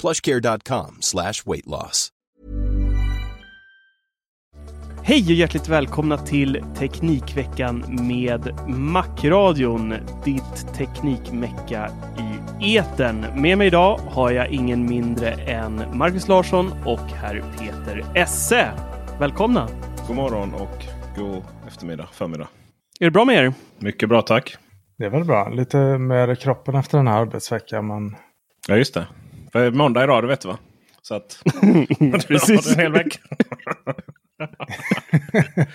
plushcare.com slash weight loss. Hej och hjärtligt välkomna till Teknikveckan med Macradion, ditt teknikmecka i etern. Med mig idag har jag ingen mindre än Marcus Larsson och herr Peter Esse. Välkomna! God morgon och god eftermiddag, förmiddag. Är det bra med er? Mycket bra tack. Det är väl bra. Lite mer kroppen efter den här arbetsveckan. Men... Ja just det. För är måndag idag, det vet du va? Så att... Precis. en hel vecka.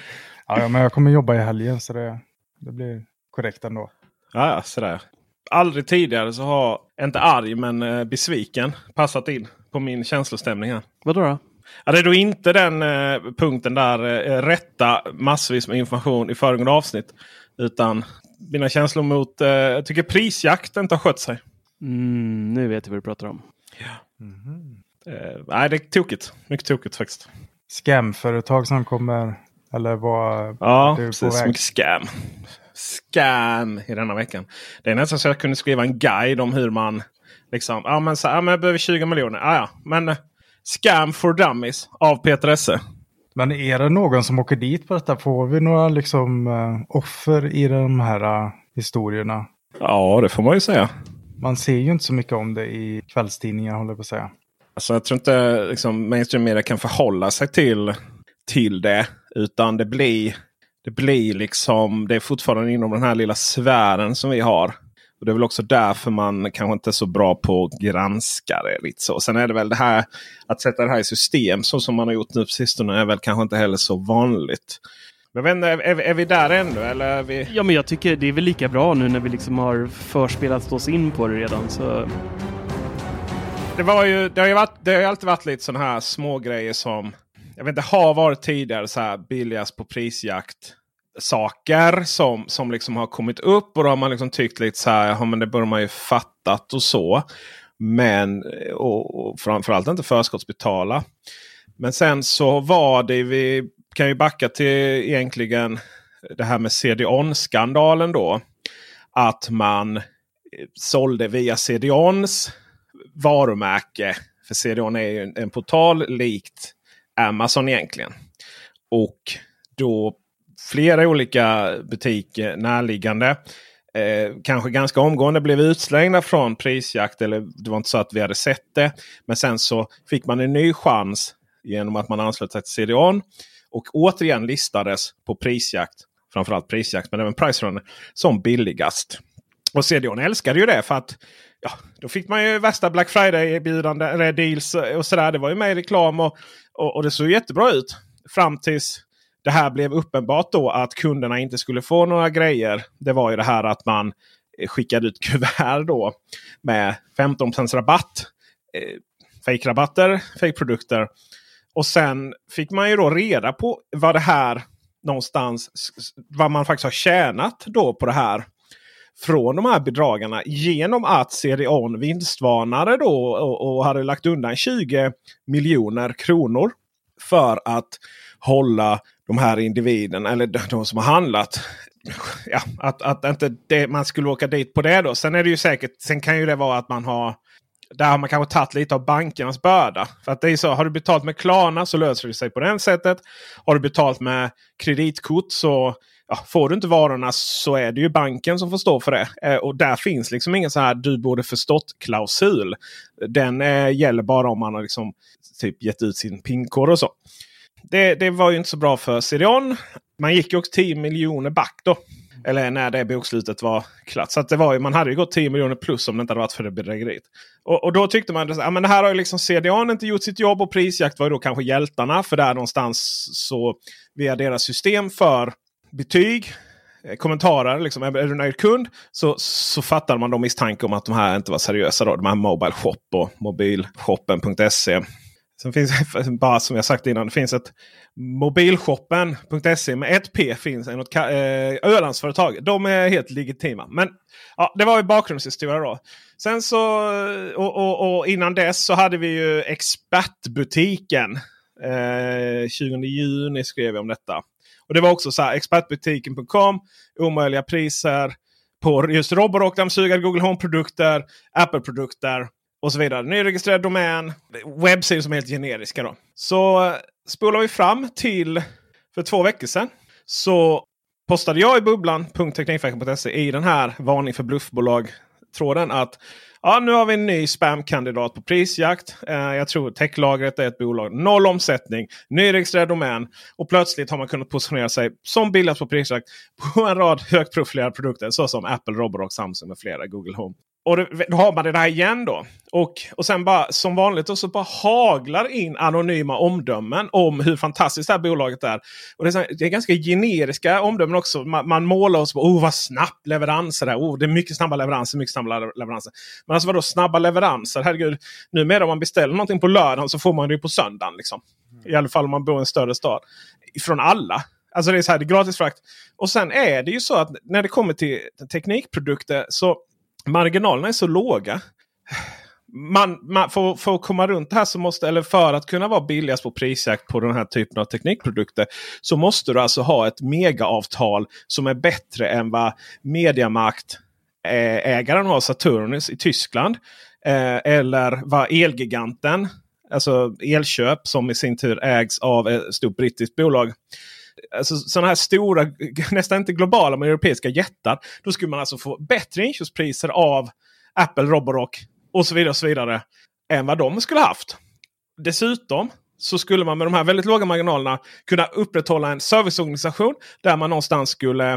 ja, men jag kommer jobba i helgen så det, det blir korrekt ändå. Ja, ja, sådär. Aldrig tidigare så har, inte arg men eh, besviken, passat in på min känslostämning här. Vadå då? Ja, det är då inte den eh, punkten där eh, rätta massvis med information i föregående avsnitt. Utan mina känslor mot, eh, jag tycker prisjakt inte har skött sig. Mm, nu vet jag vad du pratar om. Eh, nej, det är tokigt. Mycket tokigt faktiskt. Scamföretag som kommer, eller vad? Ja, du precis. väg. Mycket scam. Scam i denna veckan. Det är nästan så jag kunde skriva en guide om hur man liksom. Ja, men så, ja, men jag behöver 20 miljoner. Ja, ja, men eh, Scam for Dummies av Peter Esse. Men är det någon som åker dit på detta? Får vi några liksom eh, offer i de här eh, historierna? Ja, det får man ju säga. Man ser ju inte så mycket om det i kvällstidningar håller jag på att säga. Alltså, jag tror inte liksom, mainstream media kan förhålla sig till, till det. Utan det blir, det blir liksom, det är fortfarande inom den här lilla sfären som vi har. Och Det är väl också därför man kanske inte är så bra på att granska det. Lite så. Sen är det väl det här att sätta det här i system så som man har gjort nu på sistone är väl kanske inte heller så vanligt. Men vet inte, är, är vi där ännu? Eller är vi... Ja, men jag tycker det är väl lika bra nu när vi liksom har förspelat oss in på det redan. Så Det, var ju, det, har ju varit, det har alltid varit lite sådana här små grejer som jag vet inte, har varit tidigare så här billigast på prisjakt saker som, som liksom har kommit upp. Och då har man liksom tyckt lite så här, ja, men det borde man ju fattat och så. Men och, och framförallt inte förskottsbetala. Men sen så var det, vi kan ju backa till egentligen det här med CDON-skandalen då. Att man eh, sålde via CDONs varumärke. För CDON är ju en, portal likt Amazon egentligen. Och då flera olika butiker närliggande. Eh, kanske ganska omgående blev utslängda från prisjakt. Eller det var inte så att vi hade sett det. Men sen så fick man en ny chans genom att man anslöt sig till CDON. Och återigen listades på prisjakt. Framförallt prisjakt men även Pricerunner som billigast. Och CDON älskade ju det för att ja, då fick man ju värsta Black Friday-erbjudande eller deals och sådär. Det var ju med i reklam och, och, och det såg jättebra ut. Fram tills det här blev uppenbart då att kunderna inte skulle få några grejer. Det var ju det här att man eh, skickade ut kuvert då med 15 rabatt. Eh, Fake-rabatter, fake-produkter. Och sen fick man ju då reda på vad det här någonstans, vad man faktiskt har tjänat då på det här. från de här bedragarna genom att CDON vinstvarnade då och, och hade lagt undan 20 miljoner kronor för att hålla de här individerna, eller de som har handlat, ja, att, att inte det, man skulle åka dit på det då. Sen är det ju säkert, sen kan ju det vara att man har där har man kanske tagit lite av bankernas börda. För att det är så, har du betalt med Klarna så löser det sig på det sättet. Har du betalt med kreditkort så ja, får du inte varorna så är det ju banken som får stå för det. Eh, och där finns liksom ingen så här du borde förstått-klausul. Den eh, gäller bara om man har liksom typ gett ut sin pinkod och så. Det, det var ju inte så bra för CDON. Man gick ju också 10 miljoner back då. Eller när det bokslutet var klart. Så det var ju, man hade ju gått 10 miljoner plus om det inte hade varit för det bedrägeriet. Och, och då tyckte man att ja, det här har ju liksom CDAn inte gjort sitt jobb och prisjakt var ju då kanske hjältarna. För där någonstans så via deras system för betyg eh, kommentarer. Liksom, är du nöjd kund? Så, så fattar man då misstanke om att de här inte var seriösa. Då, de här Mobile Shop och mobilshoppen.se. Sen finns bara som jag sagt innan. Det finns ett mobilshoppen.se med ett P finns något eh, Ölandsföretag. De är helt legitima. Men ja, det var ju bakgrundshistoria då. Sen så och, och, och, innan dess så hade vi ju Expertbutiken. Eh, 20 juni skrev vi om detta. Och det var också så här expertbutiken.com. Omöjliga priser på just robotdammsugare, Google Home-produkter, Apple-produkter och så vidare. Nyregistrerad domän. Webbsidor som är helt generiska. Då. Så spolar vi fram till för två veckor sedan. Så postade jag i bubblan.teknikveckan.se i den här varning för bluffbolag tråden att ja, nu har vi en ny spamkandidat på prisjakt. Eh, jag tror techlagret är ett bolag. Noll omsättning, nyregistrerad domän. Och plötsligt har man kunnat positionera sig som billigast på prisjakt på en rad högprofilerade produkter såsom Apple, Roborock, Samsung med flera. Google Home. Och då har man det där igen då. Och, och sen bara som vanligt och så bara haglar in anonyma omdömen om hur fantastiskt det här bolaget är. Och det är, så, det är ganska generiska omdömen också. Man, man målar oss på oh, vad snabbt leveranser är. Oh, det är mycket snabba leveranser. mycket snabba leveranser. Men alltså vadå snabba leveranser? Herregud, numera om man beställer någonting på lördagen så får man det på söndagen. Liksom. I alla fall om man bor i en större stad. Från alla. Alltså det är så här, det är gratis frakt. Och sen är det ju så att när det kommer till teknikprodukter så marginalerna är så låga. Man, man, för, för, att komma runt det här så måste, eller för att kunna vara billigast på prisjakt på den här typen av teknikprodukter. Så måste du alltså ha ett megaavtal som är bättre än vad Mediamarkt ägaren har, Saturnus i Tyskland. Eh, eller vad Elgiganten, alltså Elköp som i sin tur ägs av ett stort brittiskt bolag alltså, sådana här stora, nästan inte globala men europeiska jättar. Då skulle man alltså få bättre inköpspriser av Apple, Roborock och så vidare. och så vidare än vad de skulle haft. Dessutom så skulle man med de här väldigt låga marginalerna kunna upprätthålla en serviceorganisation där man någonstans skulle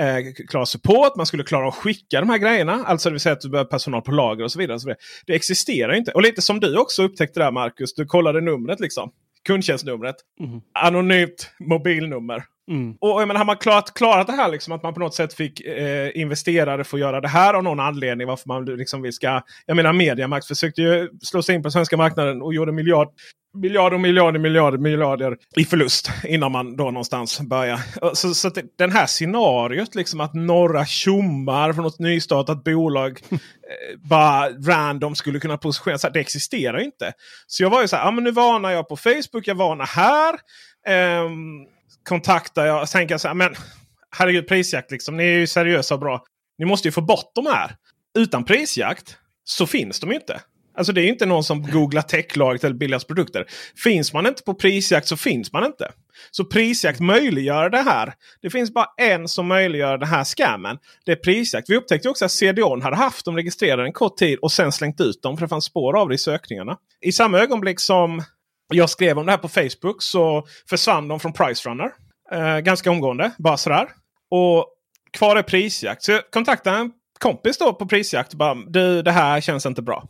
eh, klara support. Man skulle klara att skicka de här grejerna. Alltså det vill säga att du behöver personal på lager och så vidare. Och så vidare. Det existerar inte. Och lite som du också upptäckte där Marcus. Du kollade numret liksom kundtjänstnumret. Mm. Anonymt mobilnummer. Mm. Och jag menar, har man klarat, klarat det här, liksom, att man på något sätt fick eh, investerare få göra det här av någon anledning. Varför man liksom vi ska... Jag menar Mediamax försökte ju slå sig in på svenska marknaden och gjorde miljard, miljarder, miljarder, miljarder, miljarder i förlust innan man då någonstans börjar. Så, så det, den här scenariot, liksom att några tjommar från något nystartat bolag eh, bara random skulle kunna positionera sig. Det existerar inte. Så jag var ju så här, ah, men nu varnar jag på Facebook, jag varnar här. Eh, kontaktar jag tänker jag så här, men herregud prisjakt liksom. Ni är ju seriösa och bra. Ni måste ju få bort de här. Utan prisjakt så finns de inte. Alltså det är inte någon som googlar techlaget eller billigast produkter. Finns man inte på prisjakt så finns man inte. Så prisjakt möjliggör det här. Det finns bara en som möjliggör den här scammen. Det är prisjakt. Vi upptäckte också att CDON hade haft dem registrerade en kort tid och sen slängt ut dem. För det fanns spår av det i sökningarna. I samma ögonblick som jag skrev om det här på Facebook så försvann de från Pricerunner. Eh, ganska omgående. Bara sådär. Och kvar är prisjakt. Så jag kontaktade en kompis då på prisjakt. Och bara, du, det här känns inte bra.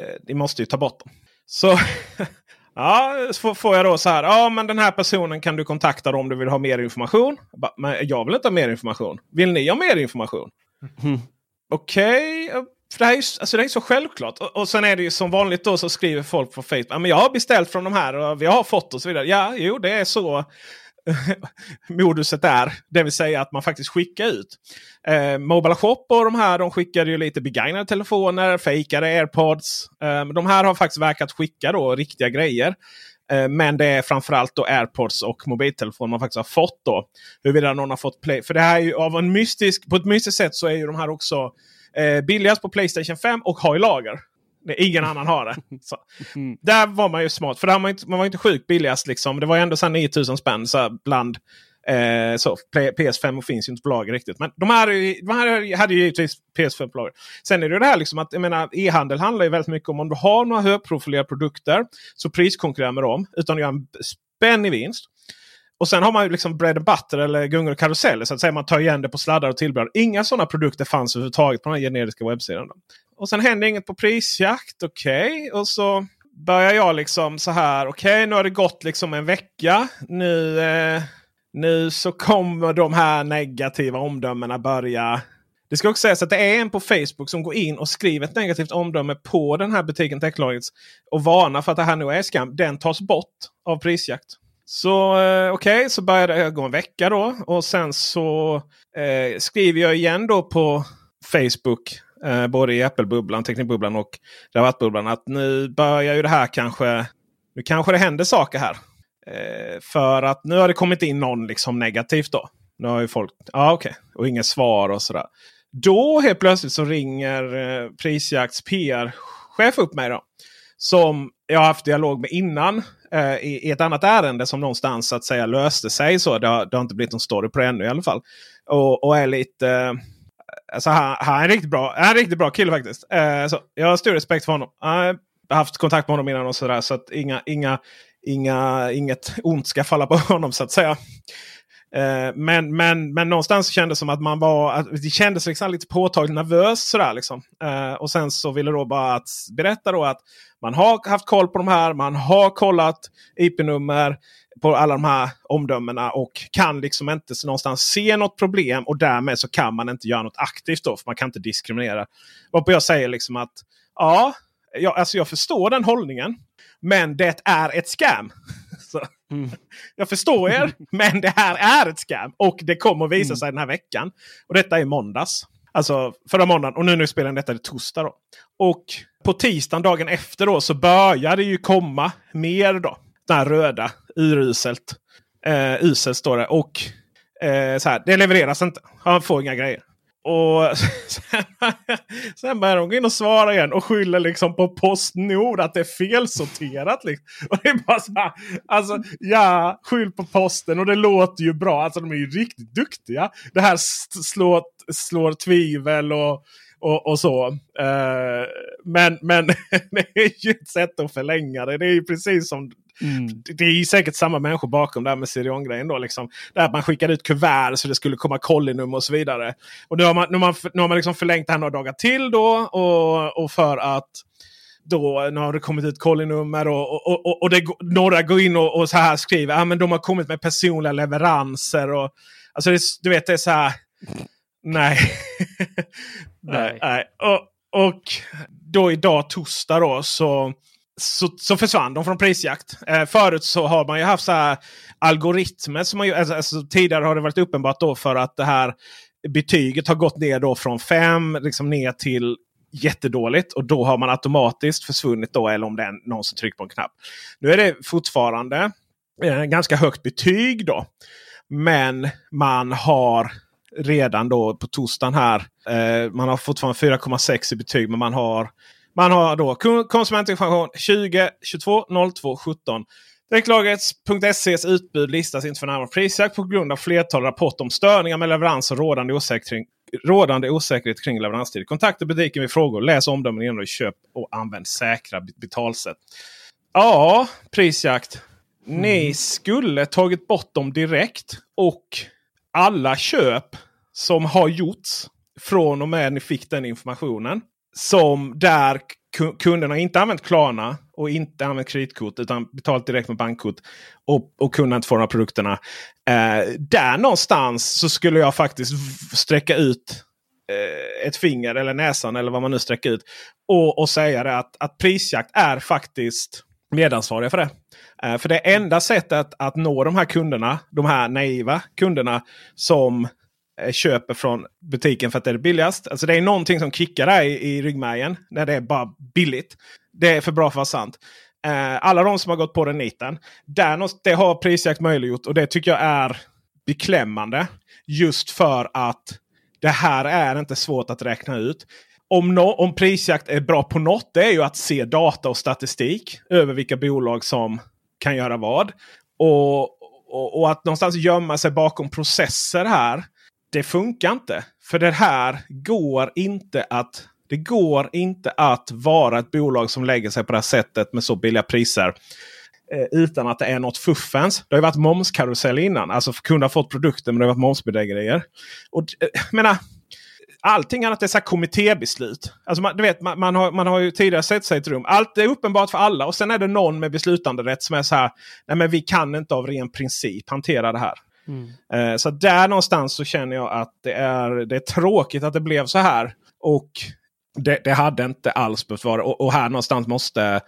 Eh, ni måste ju ta bort dem. Så ja, så får jag då så här. Ja, men den här personen kan du kontakta om du vill ha mer information. Bara, men jag vill inte ha mer information. Vill ni ha mer information? Mm. Okej. Okay. För det, här är ju, alltså det är så självklart. Och, och sen är det ju som vanligt då så skriver folk på Facebook. Ja, men jag har beställt från de här och vi har fått och så vidare. Ja, jo det är så. moduset är. Det vill säga att man faktiskt skickar ut. Eh, Mobile Shop och de här de skickade ju lite begagnade telefoner, fejkade airpods. Eh, de här har faktiskt verkat skicka då riktiga grejer. Eh, men det är framförallt då airpods och mobiltelefoner man faktiskt har fått. då. Huruvida någon har fått play. För det här är ju av en mystisk, på ett mystiskt sätt så är ju de här också eh, billigast på Playstation 5 och har i lager. Det, ingen annan har det. Så. Mm. Där var man ju smart. För där man, inte, man var inte sjukt billigast. Liksom. Det var ändå så 9000 spänn så här, bland Eh, så, PS5 finns ju inte på lager riktigt. Men de här, de här hade ju givetvis PS5 på lager. Sen är det ju det här liksom att e-handel handlar ju väldigt mycket om om du har några högprofilerade produkter så priskonkurrera med dem utan att göra en spännig vinst. Och sen har man ju liksom bread and butter eller gungor och karuseller. Så att säga man tar igen det på sladdar och tillbehör. Inga sådana produkter fanns överhuvudtaget på den här generiska webbsidan. Då. Och sen händer inget på prisjakt. Okej. Okay. Och så börjar jag liksom så här. Okej, okay, nu har det gått liksom en vecka. Nu, eh, nu så kommer de här negativa omdömena börja. Det ska också sägas att det är en på Facebook som går in och skriver ett negativt omdöme på den här butiken Techlogits. Och varnar för att det här nu är skam. Den tas bort av prisjakt. Så eh, okej, okay, så började jag gå en vecka då. Och sen så eh, skriver jag igen då på Facebook. Eh, både i Apple-bubblan, Teknikbubblan och Rabattbubblan. Att nu börjar ju det här kanske. Nu kanske det händer saker här. Eh, för att nu har det kommit in någon liksom negativt då. Nu har ju folk, ja ah, okej, okay. och inga svar och sådär. Då helt plötsligt så ringer eh, Prisjakts PR-chef upp mig. då. Som jag har haft dialog med innan. Eh, i, i, ett annat ärende som någonstans så att säga löste sig. så Det har, det har inte blivit någon story på det ännu i alla fall. Och, och är lite... Eh, alltså han, han, är en riktigt bra, han är en riktigt bra kille faktiskt. Eh, så jag har stor respekt för honom. Jag har haft kontakt med honom innan och sådär. Så att inga, inga, inga, inget ont ska falla på honom så att säga. Eh, men, men, men någonstans kändes det som att man var att det kändes liksom lite påtagligt nervös. Sådär, liksom. Eh, och sen så ville då bara att berätta då att man har haft koll på de här. Man har kollat IP-nummer på alla de här omdömena och kan liksom inte någonstans se något problem. Och därmed så kan man inte göra något aktivt då. För man kan inte diskriminera. Varpå jag säger liksom att ja, jag, alltså jag förstår den hållningen. Men det är ett scam. Mm. Jag förstår er, men det här är ett scam. Och det kommer att visa mm. sig den här veckan. Och detta är måndags. Alltså förra måndagen. Och nu när vi spelar detta är det torsdag. Då. Och på tisdagen dagen efter då så börjar det ju komma mer då. Den här röda, uruselt. Eh, uselt står det. Och eh, så här, det levereras inte. Han får inga grejer. Och sen, sen börjar de gå in och svara igen och skyller liksom på Postnord att det är felsorterat. Liksom. Och det är bara så här, alltså, ja, skyll på posten och det låter ju bra. Alltså de är ju riktigt duktiga. Det här slår, slår tvivel och, och, och så. Uh, men, men det är ju ett sätt att förlänga det. Det är ju precis som Mm. Det är säkert samma människor bakom det här med Sirion-grejen. Då, liksom. Där man skickade ut kuvert så det skulle komma kollinummer och så vidare. Och nu har man, nu har man, nu har man liksom förlängt det här några dagar till då. Och, och för att då, nu har det kommit ut kollinummer och, och, och, och det, några går in och, och så här skriver att ah, de har kommit med personliga leveranser. Och, alltså det, du vet, det är så här. Nej. nej. nej. Och, och då idag torsdag då så så, så försvann de från prisjakt. Eh, förut så har man ju haft så här algoritmer. Som man, alltså, alltså, tidigare har det varit uppenbart då för att det här betyget har gått ner då från 5 liksom ner till jättedåligt. Och då har man automatiskt försvunnit då. Eller om det är någon som trycker på en knapp. Nu är det fortfarande eh, ganska högt betyg då. Men man har redan då på torsdagen här. Eh, man har fortfarande 4,6 i betyg. Men man har man har då konsumentinformation 20 22 02 17. Direktlagret.ses utbud listas inte för närmare prisjakt på grund av flertal rapporter om störningar med leverans och rådande osäkerhet, rådande osäkerhet kring leveranstid. Kontakta butiken vid frågor. Läs omdömen innan du köp och använd säkra betalsätt. Ja, prisjakt. Mm. Ni skulle tagit bort dem direkt. Och alla köp som har gjorts från och med ni fick den informationen som där kunderna inte använt Klarna och inte använt kreditkort utan betalat direkt med bankkort. Och, och kunderna inte får de här produkterna. Eh, där någonstans så skulle jag faktiskt sträcka ut eh, ett finger eller näsan eller vad man nu sträcker ut. Och, och säga det att, att prisjakt är faktiskt medansvariga för det. Eh, för det enda sättet att nå de här kunderna, de här naiva kunderna som Eh, köper från butiken för att det är billigast. Alltså det är någonting som kickar där i, i ryggmärgen när det är bara billigt. Det är för bra för att vara sant. Eh, alla de som har gått på den niten. Där, det har prisjakt möjliggjort och det tycker jag är beklämmande. Just för att det här är inte svårt att räkna ut. Om, no om prisjakt är bra på något, det är ju att se data och statistik över vilka bolag som kan göra vad. Och, och, och, att någonstans gömma sig bakom processer här. Det funkar inte. För det här går inte att det går inte att vara ett bolag som lägger sig på det här sättet med så billiga priser. Eh, utan att det är något fuffens. Det har ju varit momskarusell innan. Alltså kunder har fått produkter men det har varit momsbedrägerier. Och, eh, menar, allting annat är så här kommittébeslut. Alltså man, du vet, man, man, har, man har ju tidigare sett sig i ett rum. Allt är uppenbart för alla och sen är det någon med beslutanderätt som är så här. Nej men vi kan inte av ren princip hantera det här. Mm. Eh, så där någonstans så känner jag att det är, det är tråkigt att det blev så här. Och det, det hade inte alls behövt vara. Och, och här någonstans måste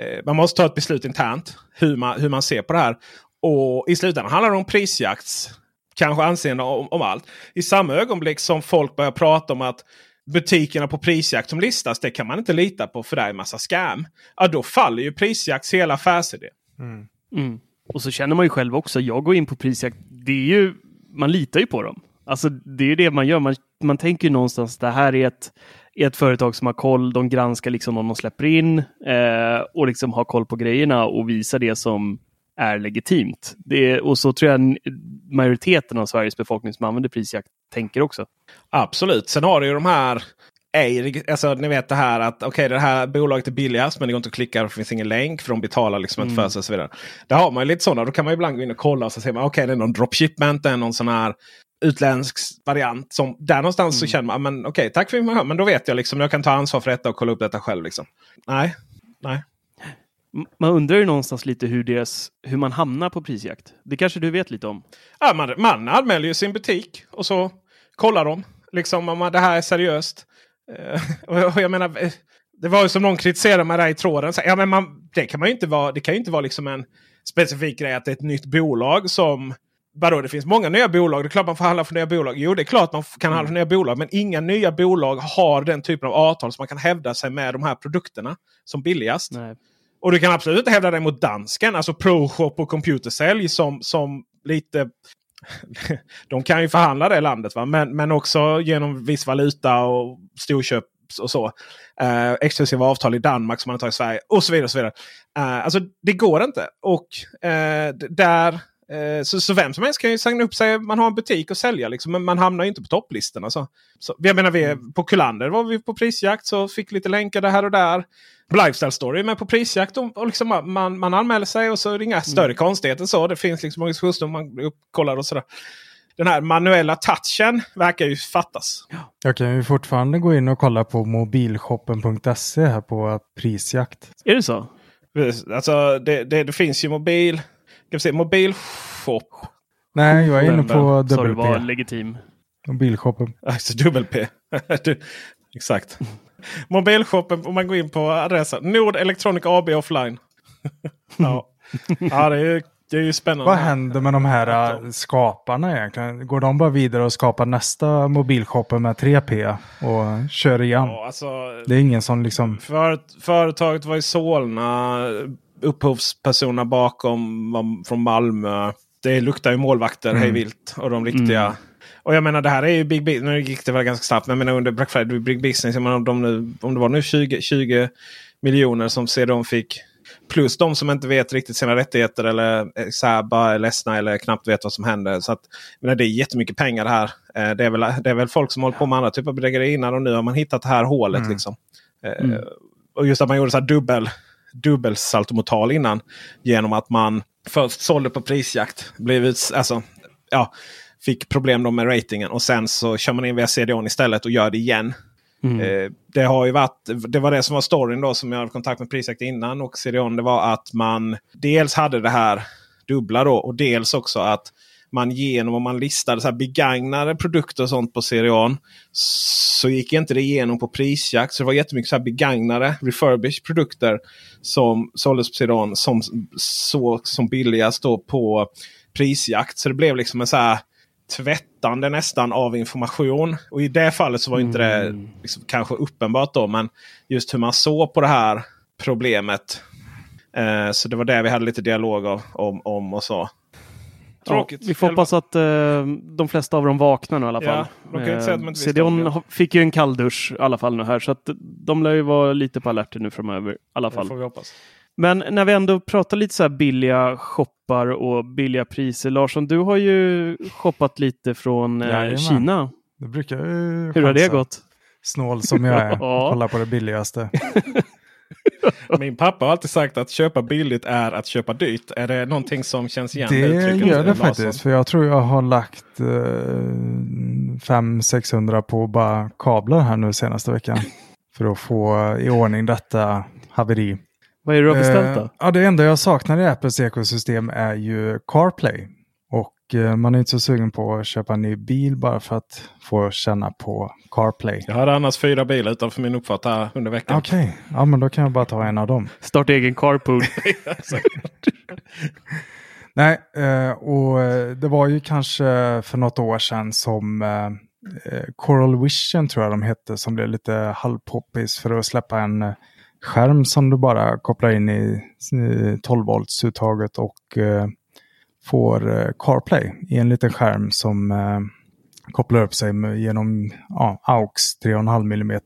eh, man måste ta ett beslut internt. Hur man, hur man ser på det här. Och i slutändan handlar det om prisjakts kanske anseende om, om, allt. I samma ögonblick som folk börjar prata om att butikerna på prisjakt som listas, det kan man inte lita på för det är en massa scam. Ja, då faller ju prisjakts hela affärsidé. Mm. Mm. Och så känner man ju själv också, jag går in på prisjakt, det är ju, man litar ju på dem. Alltså det är ju det man gör, man, man tänker ju någonstans, det här är ett, ett företag som har koll, de granskar liksom om de släpper in eh, och liksom har koll på grejerna och visar det som är legitimt. Det är, och så tror jag majoriteten av Sveriges befolkning som använder prisjakt tänker också. Absolut. Sen har du ju de här alltså, ni vet det här att okej okay, det här bolaget är billigast men det går inte att klicka. Det finns ingen länk för de betalar liksom inte mm. för sig. Och så vidare. Där har man ju lite sådana. Då kan man ibland gå in och kolla och så ser man okej okay, det är någon dropshipment. Det är någon sån här utländsk variant. Som, där någonstans mm. så känner man men okej okay, tack för informationen. Men då vet jag liksom jag kan ta ansvar för detta och kolla upp detta själv. Liksom. Nej, nej man undrar ju någonstans lite hur, deras, hur man hamnar på prisjakt. Det kanske du vet lite om? Ja, man, man anmäler ju sin butik och så kollar de liksom om det här är seriöst. Uh, och jag menar, eh, det var ju som någon kritiserade mig där i tråden. Så, ja, men man, det kan man ju inte vara. Det kan ju inte vara liksom en specifik grej att det är ett nytt bolag som Vadå, det finns många nya bolag. Det är klart man får handla för nya bolag. Jo, det är klart man kan handla för nya bolag. Men inga nya bolag har den typen av avtal som man kan hävda sig med de här produkterna som billigast. Nej. Och du kan absolut inte hävda det mot dansken. Alltså ProShop och Computersälj som, som lite... de kan ju förhandla det landet. Va? Men, men också genom viss valuta och storköp och så. Eh, exklusiva avtal i Danmark som man tar i Sverige och så vidare. Och så vidare. Eh, alltså det går inte. Och eh, där så, så, vem som helst kan ju signa upp sig. Man har en butik att sälja liksom, men man hamnar inte på topplistorna. Så. Så, jag menar, vi, mm. på Kullander var vi på prisjakt så fick lite länkar där och där. Lifestyle Story med på prisjakt. Och, och liksom man, man anmäler sig och så är det inga mm. större konstigheter. Så. Det finns liksom organisationsnummer man uppkollar och sådär. Den här manuella touchen verkar ju fattas. Jag kan ju fortfarande gå in och kolla på mobilshoppen.se här på prisjakt. Är det så? Alltså det, det, det finns ju mobil Ska vi se, mobilshop. Nej, jag är inne på dubbel-P. Så var legitim. Mobilshoppen. Alltså dubbel-P. Exakt. Mobilshoppen, om man går in på adressen. Nord Electronic AB offline. ja. ja, det är, det är ju spännande. Vad händer med de här äh, skaparna egentligen? Går de bara vidare och skapar nästa mobilshoppen med 3P och kör igen? Ja, alltså, det är ingen som liksom... För, företaget var i Solna upphovspersonerna bakom var från Malmö. Det luktar ju målvakter mm. hej vilt. Och de riktiga. Mm. Och jag menar det här är ju Big Business. Nu gick det väl ganska snabbt. Men jag menar under Black Friday, Big Business. Jag menar, om, de nu, om det var nu 20, 20 miljoner som CDON fick. Plus de som inte vet riktigt sina rättigheter eller så bara är ledsna eller knappt vet vad som händer. Så att, menar, det är jättemycket pengar det här. Eh, det är väl, det är väl folk som håller på med andra typer av bedrägerier innan och nu har man hittat det här hålet. Mm. Liksom. Eh, mm. Och just att man gjorde så här dubbel dubbelsaltomotal innan. Genom att man först sålde på prisjakt. Blev alltså, ja, fick problem med ratingen och sen så kör man in via CDON istället och gör det igen. Mm. Eh, det har ju varit, det var det som var storyn då som jag hade kontakt med prisjakt innan och CDON. Det var att man dels hade det här dubbla då och dels också att man genom om man listade så här begagnade produkter och sånt på Serion. Så gick inte det igenom på prisjakt. Så det var jättemycket så här begagnade refurbished produkter som såldes på Serion som såg som billigast då på prisjakt. Så det blev liksom en så här tvättande nästan av information. Och i det fallet så var inte det mm. liksom kanske uppenbart då. Men just hur man såg på det här problemet. Eh, så det var det vi hade lite dialog av, om, om och så. Tråkigt. Ja, vi får hoppas att eh, de flesta av dem vaknar nu i alla fall. Ja, eh, CDON fick ju en kalldusch i alla fall nu här. Så att de lär ju vara lite på alerten nu framöver. I alla fall. Det får vi hoppas. Men när vi ändå pratar lite så här billiga shoppar och billiga priser. Larsson, du har ju shoppat lite från eh, Kina. Det brukar ju Hur har det gått? Snål som jag är. Kolla på det billigaste. Min pappa har alltid sagt att köpa billigt är att köpa dyrt. Är det någonting som känns igen? Det gör det faktiskt. För jag tror jag har lagt eh, 500-600 på bara kablar här nu senaste veckan. för att få i ordning detta haveri. Vad är det du har beställt då? Eh, ja, det enda jag saknar i Apples ekosystem är ju CarPlay. Eh, man är inte så sugen på att köpa en ny bil bara för att få känna på CarPlay. Jag hade annars fyra bilar utanför min uppfart här under veckan. Okej, okay. ja men då kan jag bara ta en av dem. Starta egen carpool. Nej, eh, och det var ju kanske för något år sedan som Coral Vision tror jag de hette som blev lite halvpoppis för att släppa en skärm som du bara kopplar in i 12 volts uttaget och eh, får eh, CarPlay i en liten skärm som eh, kopplar upp sig genom ja, AUX 3,5 mm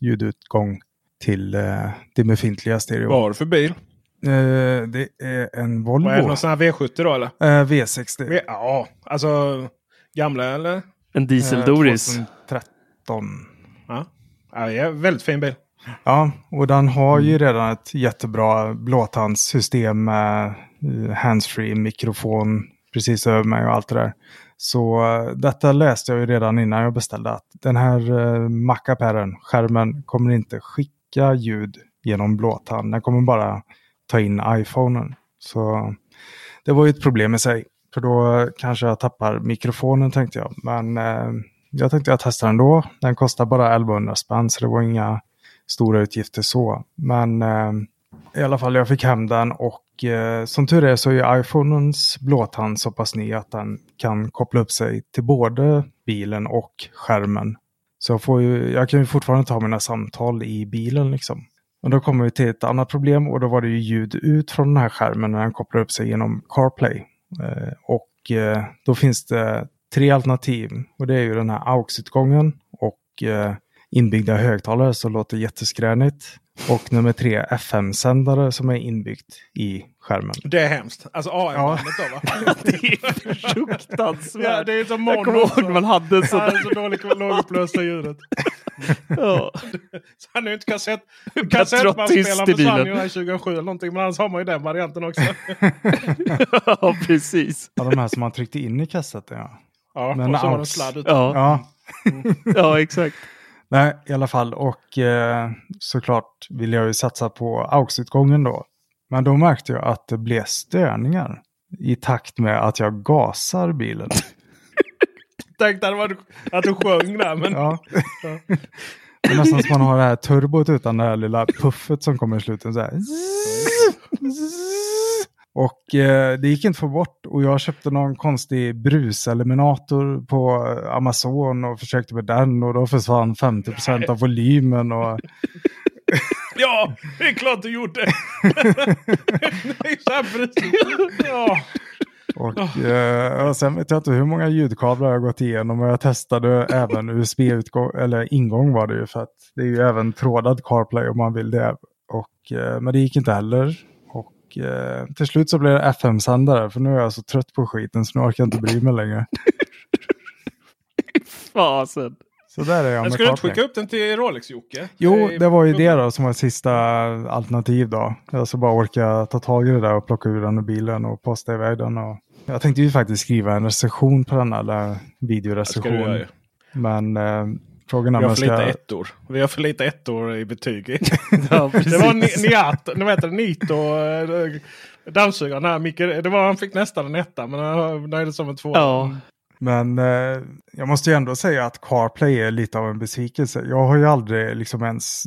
ljudutgång till eh, det befintliga stereo. Vad har du för bil? Eh, det är en Volvo. Vad är det, någon sån här V70 då eller? Eh, V60. V ja, alltså gamla eller? En diesel Doris. 2013. Ja, ja är väldigt fin bil. Ja, och den har ju redan ett jättebra blåtandssystem med eh, Eh, handsfree mikrofon precis över mig och allt det där. Så eh, detta läste jag ju redan innan jag beställde att den här eh, uh, mac skärmen, kommer inte skicka ljud genom blåtand. Den kommer bara ta in iPhonen. Så det var ju ett problem i sig. För då kanske jag tappar mikrofonen tänkte jag. Men eh, jag tänkte jag testar ändå. Den kostar bara 1100 spänn så det var inga stora utgifter så. Men eh, i alla fall jag fick hem den och eh, som tur är så är iPhonens blåtand så pass ny att den kan koppla upp sig till både bilen och skärmen. Så jag, får ju, jag kan ju fortfarande ta mina samtal i bilen liksom. Och då kommer vi till ett annat problem och då var det ju ljud ut från den här skärmen när den kopplar upp sig genom CarPlay. Eh, och eh, då finns det tre alternativ och det är ju den här AUX-utgången och eh, inbyggda högtalare som låter jätteskränigt. Och nummer tre, FM-sändare som är inbyggt i skärmen. Det är hemskt. Alltså AM-bandet ja. då va? det är fruktansvärt. Ja, det är som mono. Jag kommer ihåg man hade så. Ja, så dåligt lågupplösta ljudet. ja. Så han är inte kassett, kassettbandspelaren försvann ju 2007 eller någonting. Men annars har man ju den varianten också. ja, precis. Ja, de här som man tryckte in i kassetten ja. Ja, men och så var det sladd ut. Ja. Ja. Mm. ja, exakt. Nej, i alla fall. Och eh, såklart vill jag ju satsa på AUX-utgången då. Men då märkte jag att det blev störningar i takt med att jag gasar bilen. Tänkte att du sjöng där. Men... Ja. Det är nästan som man har det här turbot utan det här lilla puffet som kommer i slutet. Så här. Och eh, det gick inte att få bort och jag köpte någon konstig bruseliminator på Amazon och försökte med den och då försvann 50% av volymen. Och... ja, det är klart du gjorde. ja. Och, eh, och sen vet jag inte hur många ljudkablar jag gått igenom och jag testade även USB-utgång, eller ingång var det ju för att det är ju även trådad CarPlay om man vill det. Och, eh, men det gick inte heller eh, till slut så blev det FM-sändare för nu är jag så trött på skiten så nu orkar jag inte bry mig längre. Fasen. Så där är jag Men ska du inte skicka upp den till Rolex-Jocke? Jo, det var ju det då som var sista alternativ då. Jag ska bara orka ta tag i det där och plocka ur den ur bilen och posta iväg den. Och... Jag tänkte ju faktiskt skriva en recension på den här videorecension. Men eh, Frågan vi har för lite ettor. Vi har för lite ettor i betyg. ja, det var Niat, nu vet det, Nito. Eh, Dammsugaren här, Micke, det var, han fick nästan en etta men han nöjde som en tvåa. Ja. Men eh, jag måste ju ändå säga att CarPlay är lite av en besvikelse. Jag har ju aldrig liksom ens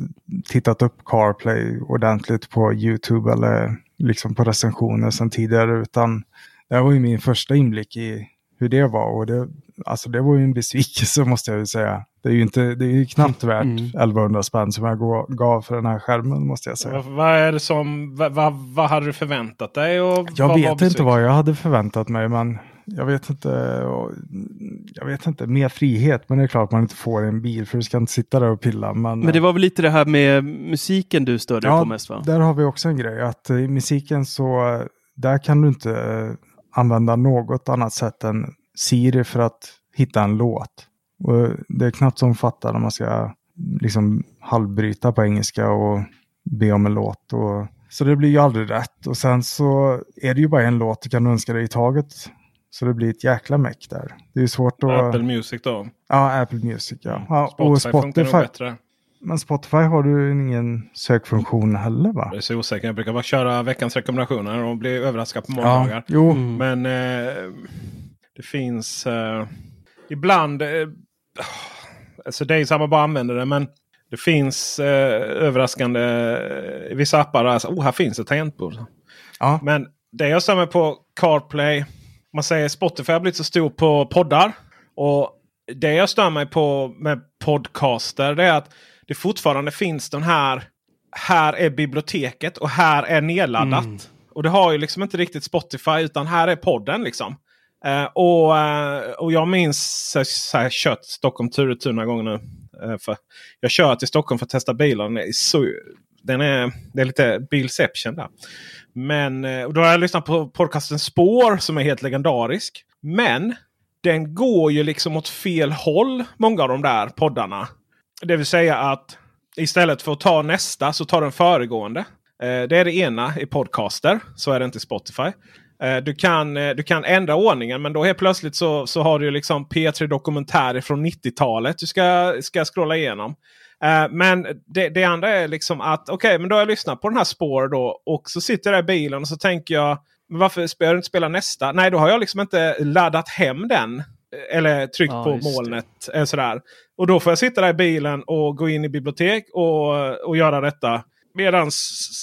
tittat upp CarPlay ordentligt på YouTube eller liksom på recensioner sedan tidigare. Utan det här var ju min första inblick i hur det var. Och det, alltså det var ju en besvikelse måste jag ju säga. Det är ju, inte, det är ju knappt värt Mm. 1100 spänn som jag gav för den här skärmen måste jag säga. Vad, vad är det som, vad, vad, vad hade du förväntat dig? Och Jag vet inte vad jag hade förväntat mig, men jag vet inte. Jag vet inte, mer frihet, men det är klart man inte får en bil för du ska inte sitta där och pilla. Men, Men det var väl lite det här med musiken du störde dig på mest va? där har vi också en grej, att i musiken så, där kan du inte eh, använda något annat sätt än Siri för att hitta en låt. Och det är knappt som fattar när man ska liksom halvbryta på engelska och be om en låt. Och, så det blir ju aldrig rätt. Och sen så är det ju bara en låt du kan önska dig i taget. Så det blir ett jäkla meck där. Det är svårt att... Apple Music då. Ja, Apple Music ja. ja Spotify, och funkar nog Spotify. bättre. Men Spotify har du ingen sökfunktion heller va? Jag är så osäker. Jag brukar bara köra veckans rekommendationer och bli överraskad på Ja, måndagar. jo. Men eh, det finns eh, ibland. Eh, alltså det är samma bara använder det. Men det finns eh, överraskande eh, i vissa appar. Alltså, oh, här finns ett tangentbord. Ja. Men det jag stämmer på CarPlay. Man säger Spotify har blivit så stor på poddar. Och det jag stör mig på med podcaster det är att det fortfarande finns den här. Här är biblioteket och här är nedladdat. Och det har ju liksom inte riktigt Spotify utan här är podden liksom. Eh, och, eh, och jag minns så, här, kört Stockholm tur och retur några gånger nu. Eh, för jag kör till Stockholm för att testa bilen. Så, den är, det är lite bilception där. Men eh, och då har jag lyssnat på podcasten Spår som är helt legendarisk. Men den går ju liksom åt fel håll. Många av de där poddarna. Det vill säga att istället för att ta nästa så tar den föregående. Eh, det är det ena i podcaster. Så är det inte i Spotify. Eh, du, kan, eh, du kan ändra ordningen men då helt plötsligt så, så har du liksom P3 Dokumentärer från 90-talet du ska, ska scrolla igenom. Eh, men det, det andra är liksom att okej, men då har jag lyssnat på den här spår då och så sitter jag där i bilen och så tänker jag men varför spelar du inte spela nästa? Nej, då har jag liksom inte laddat hem den. Eller tryckt Ja, på det. molnet. Eh, sådär. Och då får jag sitta där i bilen och gå in i bibliotek och, och göra detta. Medan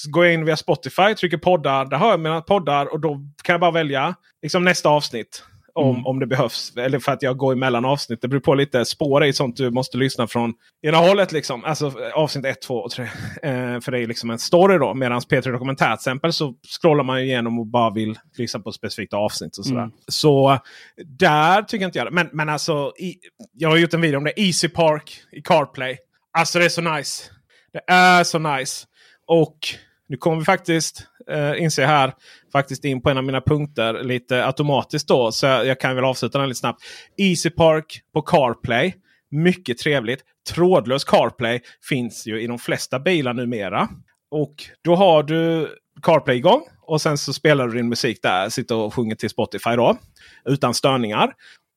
går jag in via Spotify, trycker poddar. Där har jag mina poddar och då kan jag bara välja liksom nästa avsnitt. Om, Mm. om det behövs. Eller för att jag går emellan avsnitt. Det beror på lite. Spår är ju sånt du måste lyssna från ena hållet. Liksom. Alltså avsnitt 1, 2 och 3. Eh, för det är liksom en story då. Medan P3 Dokumentär till exempel så scrollar man igenom och bara vill lyssna på ett specifikt avsnitt. Och sådär. Mm. Så där tycker jag inte jag det. Men, men alltså, i, jag har gjort en video om det. Easy Park i CarPlay. Alltså det är så nice. Det är så nice. Och nu kommer vi faktiskt, eh, inser jag här, faktiskt in på en av mina punkter lite automatiskt då. Så jag, jag kan väl avsluta den lite snabbt. Easy Park på CarPlay. Mycket trevligt. Trådlös CarPlay finns ju i de flesta bilar numera. Och då har du CarPlay igång. Och sen så spelar du din musik där. Sitter och sjunger till Spotify då. Utan störningar.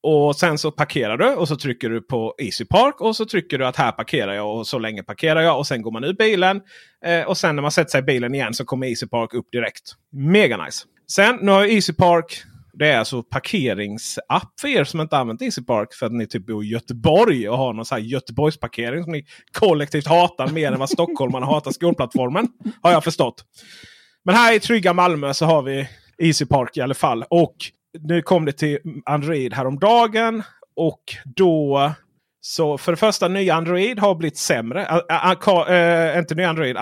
Och sen så parkerar du och så trycker du på Easy Park och så trycker du att här parkerar jag och så länge parkerar jag. Och sen går man ur bilen. Eh, och sen när man sätter sig i bilen igen så kommer Easy Park upp direkt. Mega nice. Sen nu har Easy Park. Det är alltså parkeringsapp för er som inte använt Easy Park för att ni typ bor i Göteborg och har någon så här Göteborgsparkering som ni kollektivt hatar mer än vad stockholmarna hatar skolplattformen. Har jag förstått. Men här i trygga Malmö så har vi Easy Park i alla fall. Och nu kom det till Android häromdagen. Och då så för det första nya Android har blivit sämre. Ä- ä- äh, inte nya Android.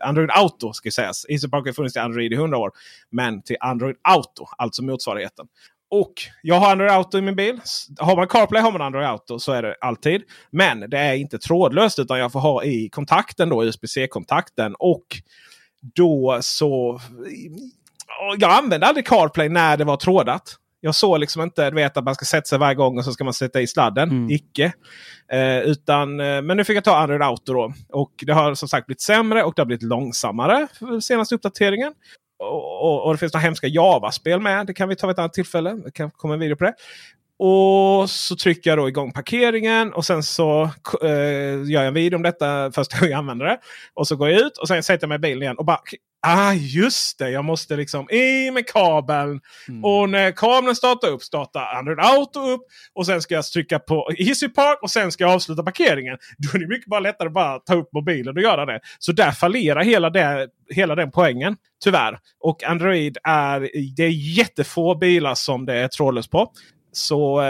Android Auto ska sägas. EasyPark har funnits till Android i 100 år. Men till Android Auto, alltså motsvarigheten. Och jag har Android Auto i min bil. Har man CarPlay har man Android Auto. Så är det alltid. Men det är inte trådlöst utan jag får ha i kontakten då, USB-C-kontakten. Och då så... Jag använde aldrig CarPlay när det var trådat. Jag såg liksom inte du vet, att man ska sätta sig varje gång och så ska man sätta i sladden. Mm. Icke. Eh, utan, eh, men nu fick jag ta Android Auto då. Och det har som sagt blivit sämre och det har blivit långsammare för senaste uppdateringen. Och, och, och det finns några hemska Java-spel med. Det kan vi ta vid ett annat tillfälle. Det kan komma en video på det. Och så trycker jag då igång parkeringen och sen så eh, gör jag en video om detta första gången jag använder det. Och så går jag ut och sen sätter jag mig i bilen igen och bara Ah just det, jag måste liksom i med kabeln. Mm. Och när kabeln startar upp startar Android Auto upp. Och sen ska jag trycka på Easy Park och sen ska jag avsluta parkeringen. Då är det mycket bara lättare att bara ta upp mobilen och göra det. Så där fallerar hela, det, hela den poängen. Tyvärr. Och Android är det är jättefå bilar som det är trådlöst på. Så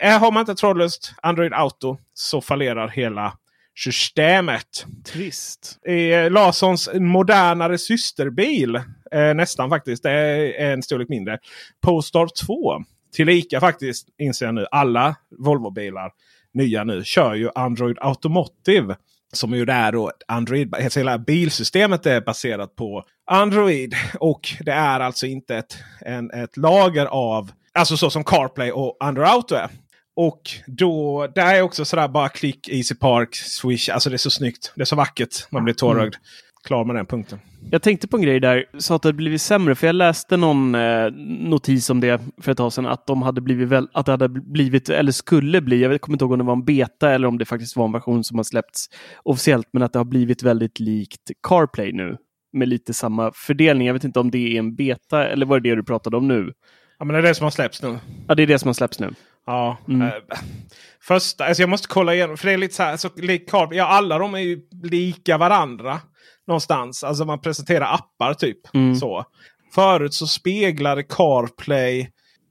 eh, har man inte trådlöst Android Auto så fallerar hela systemet. Trist. Eh, Larssons modernare systerbil. Eh, nästan faktiskt. Det är en storlek mindre. Polestar 2. Tillika faktiskt inser jag nu. Alla Volvo-bilar nya nu kör ju Android Automotive. Som ju är då Android. Hela bilsystemet är baserat på Android. Och det är alltså inte ett, en, ett lager av Alltså så som CarPlay och Android Auto är. Och då, där är också sådär bara klick, Easy Park, Swish. Alltså det är så snyggt. Det är så vackert. Man blir tårögd. Mm. Klar med den punkten. Jag tänkte på en grej där, så att det blivit sämre. För jag läste någon eh, notis om det för ett tag sedan. Att, de hade blivit väl, att det hade blivit, eller skulle bli, jag kommer inte ihåg om det var en beta eller om det faktiskt var en version som har släppts officiellt. Men att det har blivit väldigt likt CarPlay nu. Med lite samma fördelning. Jag vet inte om det är en beta eller var det det du pratade om nu? Ja men det är det som har släppts nu. Ja det är det som har släppts nu. Ja. Mm. Äh, första, alltså jag måste kolla igenom. För det är lite så här, så, ja alla de är ju lika varandra. Någonstans. Alltså man presenterar appar typ. Mm. så. Förut så speglade CarPlay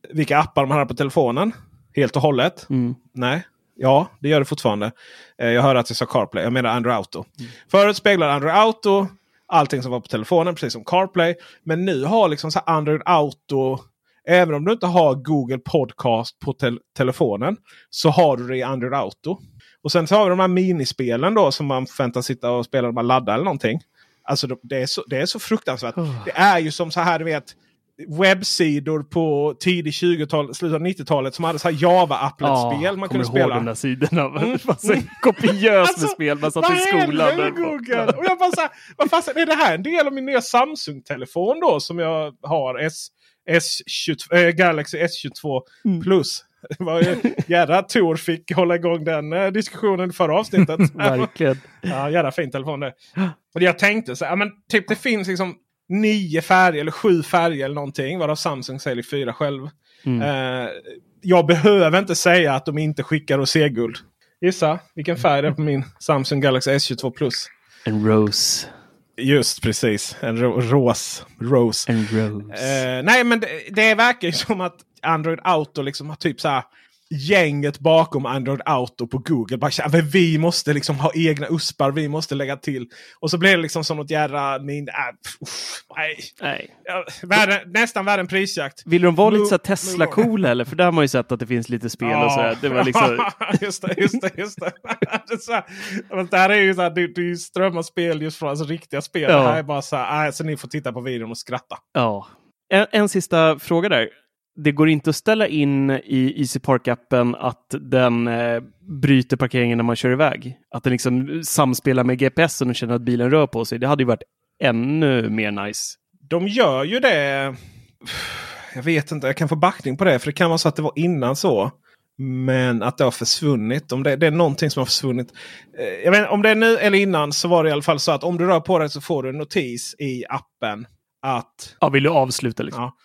vilka appar man hade på telefonen. Helt och hållet. Mm. Nej. Ja, det gör det fortfarande. Eh, jag hörde att jag sa CarPlay. Jag menar Android Auto. Mm. Förut speglade Android Auto allting som var på telefonen. Precis som CarPlay. Men nu har liksom så Android Auto Även om du inte har Google Podcast på te telefonen så har du det i Android Auto. Och sen så har vi de här minispelen då som man förväntas sitta och spela när man laddar eller någonting. Alltså det är så, det är så fruktansvärt. Oh. Det är ju som så här du vet webbsidor på tidigt 20-tal, slutet av 90-talet som hade så här Java-applet-spel ja, man kunde spela. de där sidorna. Mm. kopiöst alltså, med spel man satt i skolan. Google? Och jag bara så här, vad fasen, är det här en del av min nya Samsung-telefon då som jag har? S S22, äh, Galaxy S22 mm. Plus. Jädra Tor fick hålla igång den eh, diskussionen i förra avsnittet. Verkligen. ja, jädra fin telefon det. Och jag tänkte så här, men typ det finns liksom nio färger eller sju färger eller någonting. Varav Samsung säljer fyra själv. Mm. Eh, jag behöver inte säga att de inte skickar roséguld. Gissa vilken färg det är på min Samsung Galaxy S22 Plus. En rose. Just precis. En ro ros. Rose. En rose. Eh, nej men det, det verkar ju som att Android Auto liksom har typ så här gänget bakom Android Auto på Google. Bara, vi måste liksom ha egna uspar, vi måste lägga till. Och så blir det liksom som något jädra... Min, äh, pff, nej. nej. Världen, nästan värre än prisjakt. Vill de vara lite så Tesla-coola eller? För där har man ju sett att det finns lite spel ja. och sådär. Det var liksom... just det, just det. Just det. det, här, är ju så här, det, det strömmar spel just från alltså, riktiga spel. Ja. Det här är bara så här, äh, så ni får titta på videon och skratta. Ja. En, en sista fråga där det går inte att ställa in i Easy Park-appen att den eh, bryter parkeringen när man kör iväg. Att den liksom samspelar med GPSen och känner att bilen rör på sig. Det hade ju varit ännu mer nice. De gör ju det. Jag vet inte, jag kan få backning på det. För det kan vara så att det var innan så. Men att det har försvunnit. Om det, det är någonting som har försvunnit. Eh, jag vet, om det är nu eller innan så var det i alla fall så att om du rör på dig så får du en notis i appen. Att... Ja, vill du avsluta liksom? Ja,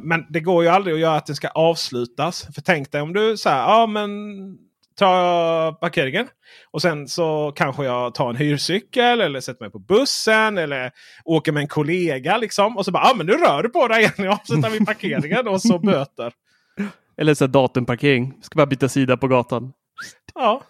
men det går ju aldrig att göra att den ska avslutas. För tänk dig om du säger ja men ta parkeringen. Och sen så kanske jag tar en hyrcykel eller sätter mig på bussen eller åker med en kollega. Liksom. Och så bara, ja men nu rör du på dig igen. Jag avslutar vid parkeringen och så böter. Eller så datumparkering. Ska bara byta sida på gatan. Ja,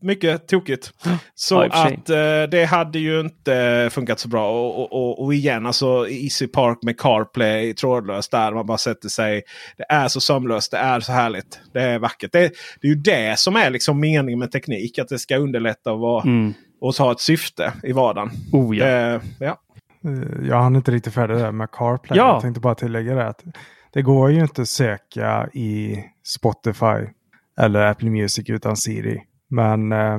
mycket tokigt. Så ja, att uh, det hade ju inte funkat så bra. Och, och, och, igen, alltså Easy Park med CarPlay trådlöst där man bara sätter sig. Det är så sömlöst, det är så härligt. Det är vackert. Det, det är ju det som är liksom meningen med teknik. Att det ska underlätta och, vara, mm. och ha ett syfte i vardagen. Oh, ja. Det, ja. Eh, jag hann inte riktigt färdig där med CarPlay. Ja. Jag tänkte bara tillägga det. Att det går ju inte att söka i Spotify eller Apple Music utan Siri. Men eh,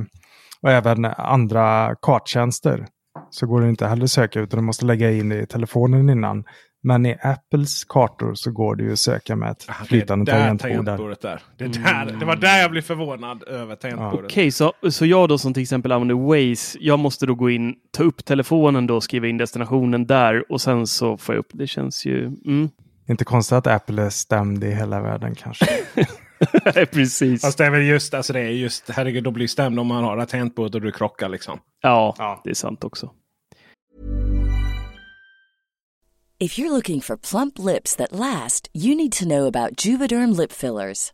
och även andra karttjänster så går det inte heller att söka utan du måste lägga in det i telefonen innan. Men i Apples kartor så går det ju att söka med ett flytande det är där tangentbord. där. Det, är där, det var där jag blev förvånad över tangentbordet. Okej, så, så jag då som till exempel använder Waze, jag måste då gå in, ta upp telefonen då, skriva in destinationen där och sen så får jag upp. Det känns ju... Mm. Inte konstigt att Apple är stämd i hela världen kanske. Precis. Fast det är väl just, alltså det är just, herregud, då blir stämd om man har ett tangentbord och du krockar liksom. Ja, Ja. det är sant också. If you're looking for plump lips that last, you need to know about Juvederm lip fillers.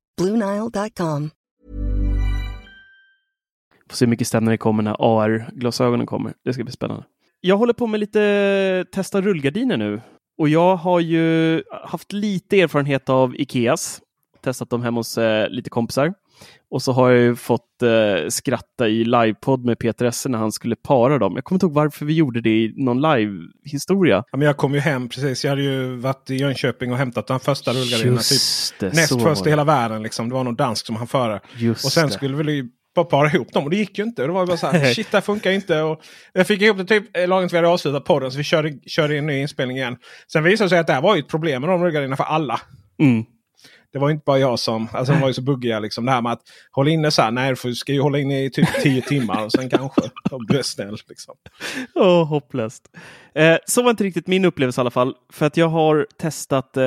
BlueNile.com. Får se hur mycket stämmer det kommer när AR-glasögonen kommer. Det ska bli spännande. Jag håller på med lite testa rullgardiner nu. Och jag har ju haft lite erfarenhet av Ikeas. Testat dem hemma hos eh, lite kompisar. Och så har jag ju fått eh, skratta i livepodd med Peter Esse när han skulle para dem. Jag kommer inte ihåg varför vi gjorde det i någon live-historia. Ja, men jag kom ju hem precis. Jag hade ju varit i Jönköping och hämtat de första rullgardinerna. Typ det, näst först i hela världen. Liksom. Det var någon dansk som han före. Just Och sen det. skulle vi bara para ihop dem och det gick ju inte. Det var bara så här, shit det här funkar inte. Och jag fick ihop det typ lagom till vi hade avslutat podden så vi körde, körde in en ny inspelning igen. Sen visade det sig att det här var ju ett problem med de rullgardinerna för alla. Mm. Det var inte bara jag som, alltså de var ju så buggiga liksom. Det här med att hålla inne så här, nej du ska ju hålla inne i typ 10 timmar och sen kanske. Och bli snäll liksom. Åh, hopplöst. Eh, så var inte riktigt min upplevelse i alla fall. För att jag har testat eh,